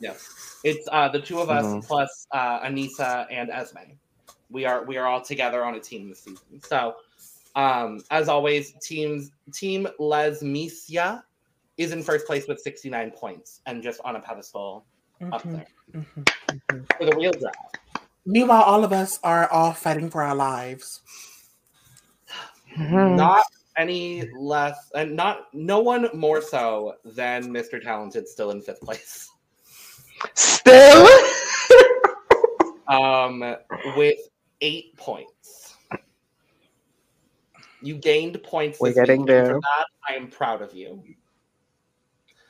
Yes, it's uh, the two of us Mhm. plus uh, Anissa and Esme. We are we are all together on a team this season. So, um, as always, teams Team Les Misia is in first place with sixty nine points and just on a pedestal up Mhm, there mhm, mhm. for the real draft. Meanwhile, all of us are all fighting for our lives. Mhm. Not any less, and not no one more so than Mr. Talented, still in fifth place. Still. um, with eight points. You gained points. We're this getting there. That, I am proud of you.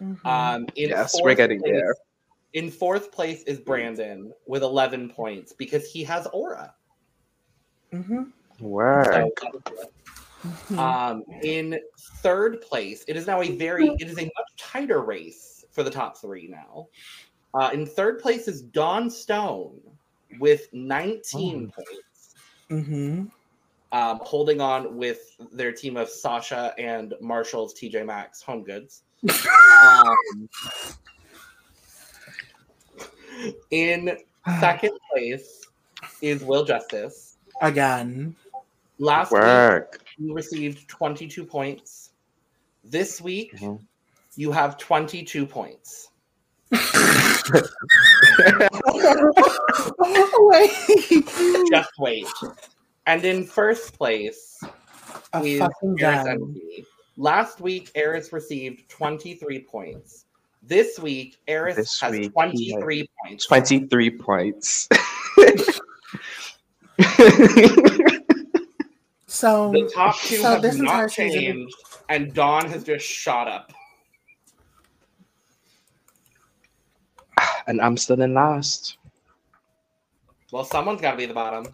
Mhm. Um, in yes, we're fourth getting place- there. In fourth place is Brandon with 11 points because he has aura. Mhm, Work. So, that is good. mhm. um, in third place, it is now a very, it is a much tighter race for the top three now. Uh, in third place is Dawn Stone with 19 points. Mhm. um, holding on with their team of Sasha and Marshall's TJ Maxx Home Goods. Um, in second place is Wil Justice. Again. Last week, you received 22 points. This week, Mhm. you have 22 points. *laughs* Wait. Just wait. And in first place A is Eris. MP. Last week, Eris received 23 points. This week, Eris This has week, he 23 points. 23 points. So The top two So have this entire not season- changed, and Dawn has just shot up. And I'm still in last. Well, someone's got to be the bottom.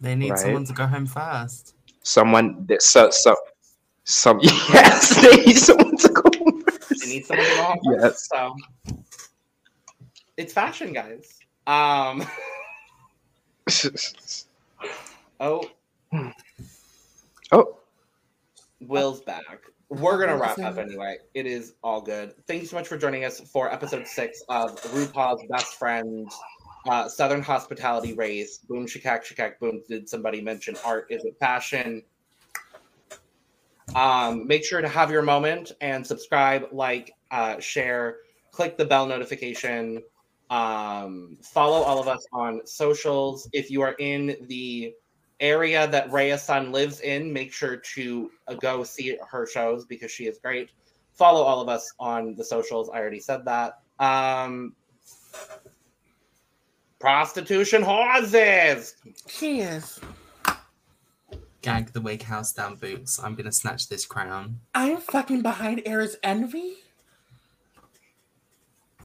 They need Right. someone to go home fast. Someone, that- so, so, some, *laughs* yes, they need someone to go They first. need someone to go home Yes. first, So it's fashion, guys. Um. *laughs* Oh, oh, Wil's back. We're gonna wrap up anyway. It is all good. Thank you so much for joining us for episode six of RuPaul's Best Friend, uh, Southern Hospitality Race. Boom, shikak, shikak, boom. Did somebody mention art? Is it fashion? Um, make sure to have your moment and subscribe, like, uh, share, click the bell notification Um, follow all of us on socials. If you are in the area that Reya Sun lives in, make sure to uh, go see her shows because she is great. Follow all of us on the socials. I already said that. Um, prostitution horses. Cheers. Gag the wig house down boots. I'm gonna snatch this crown. I'm fucking behind Era's envy.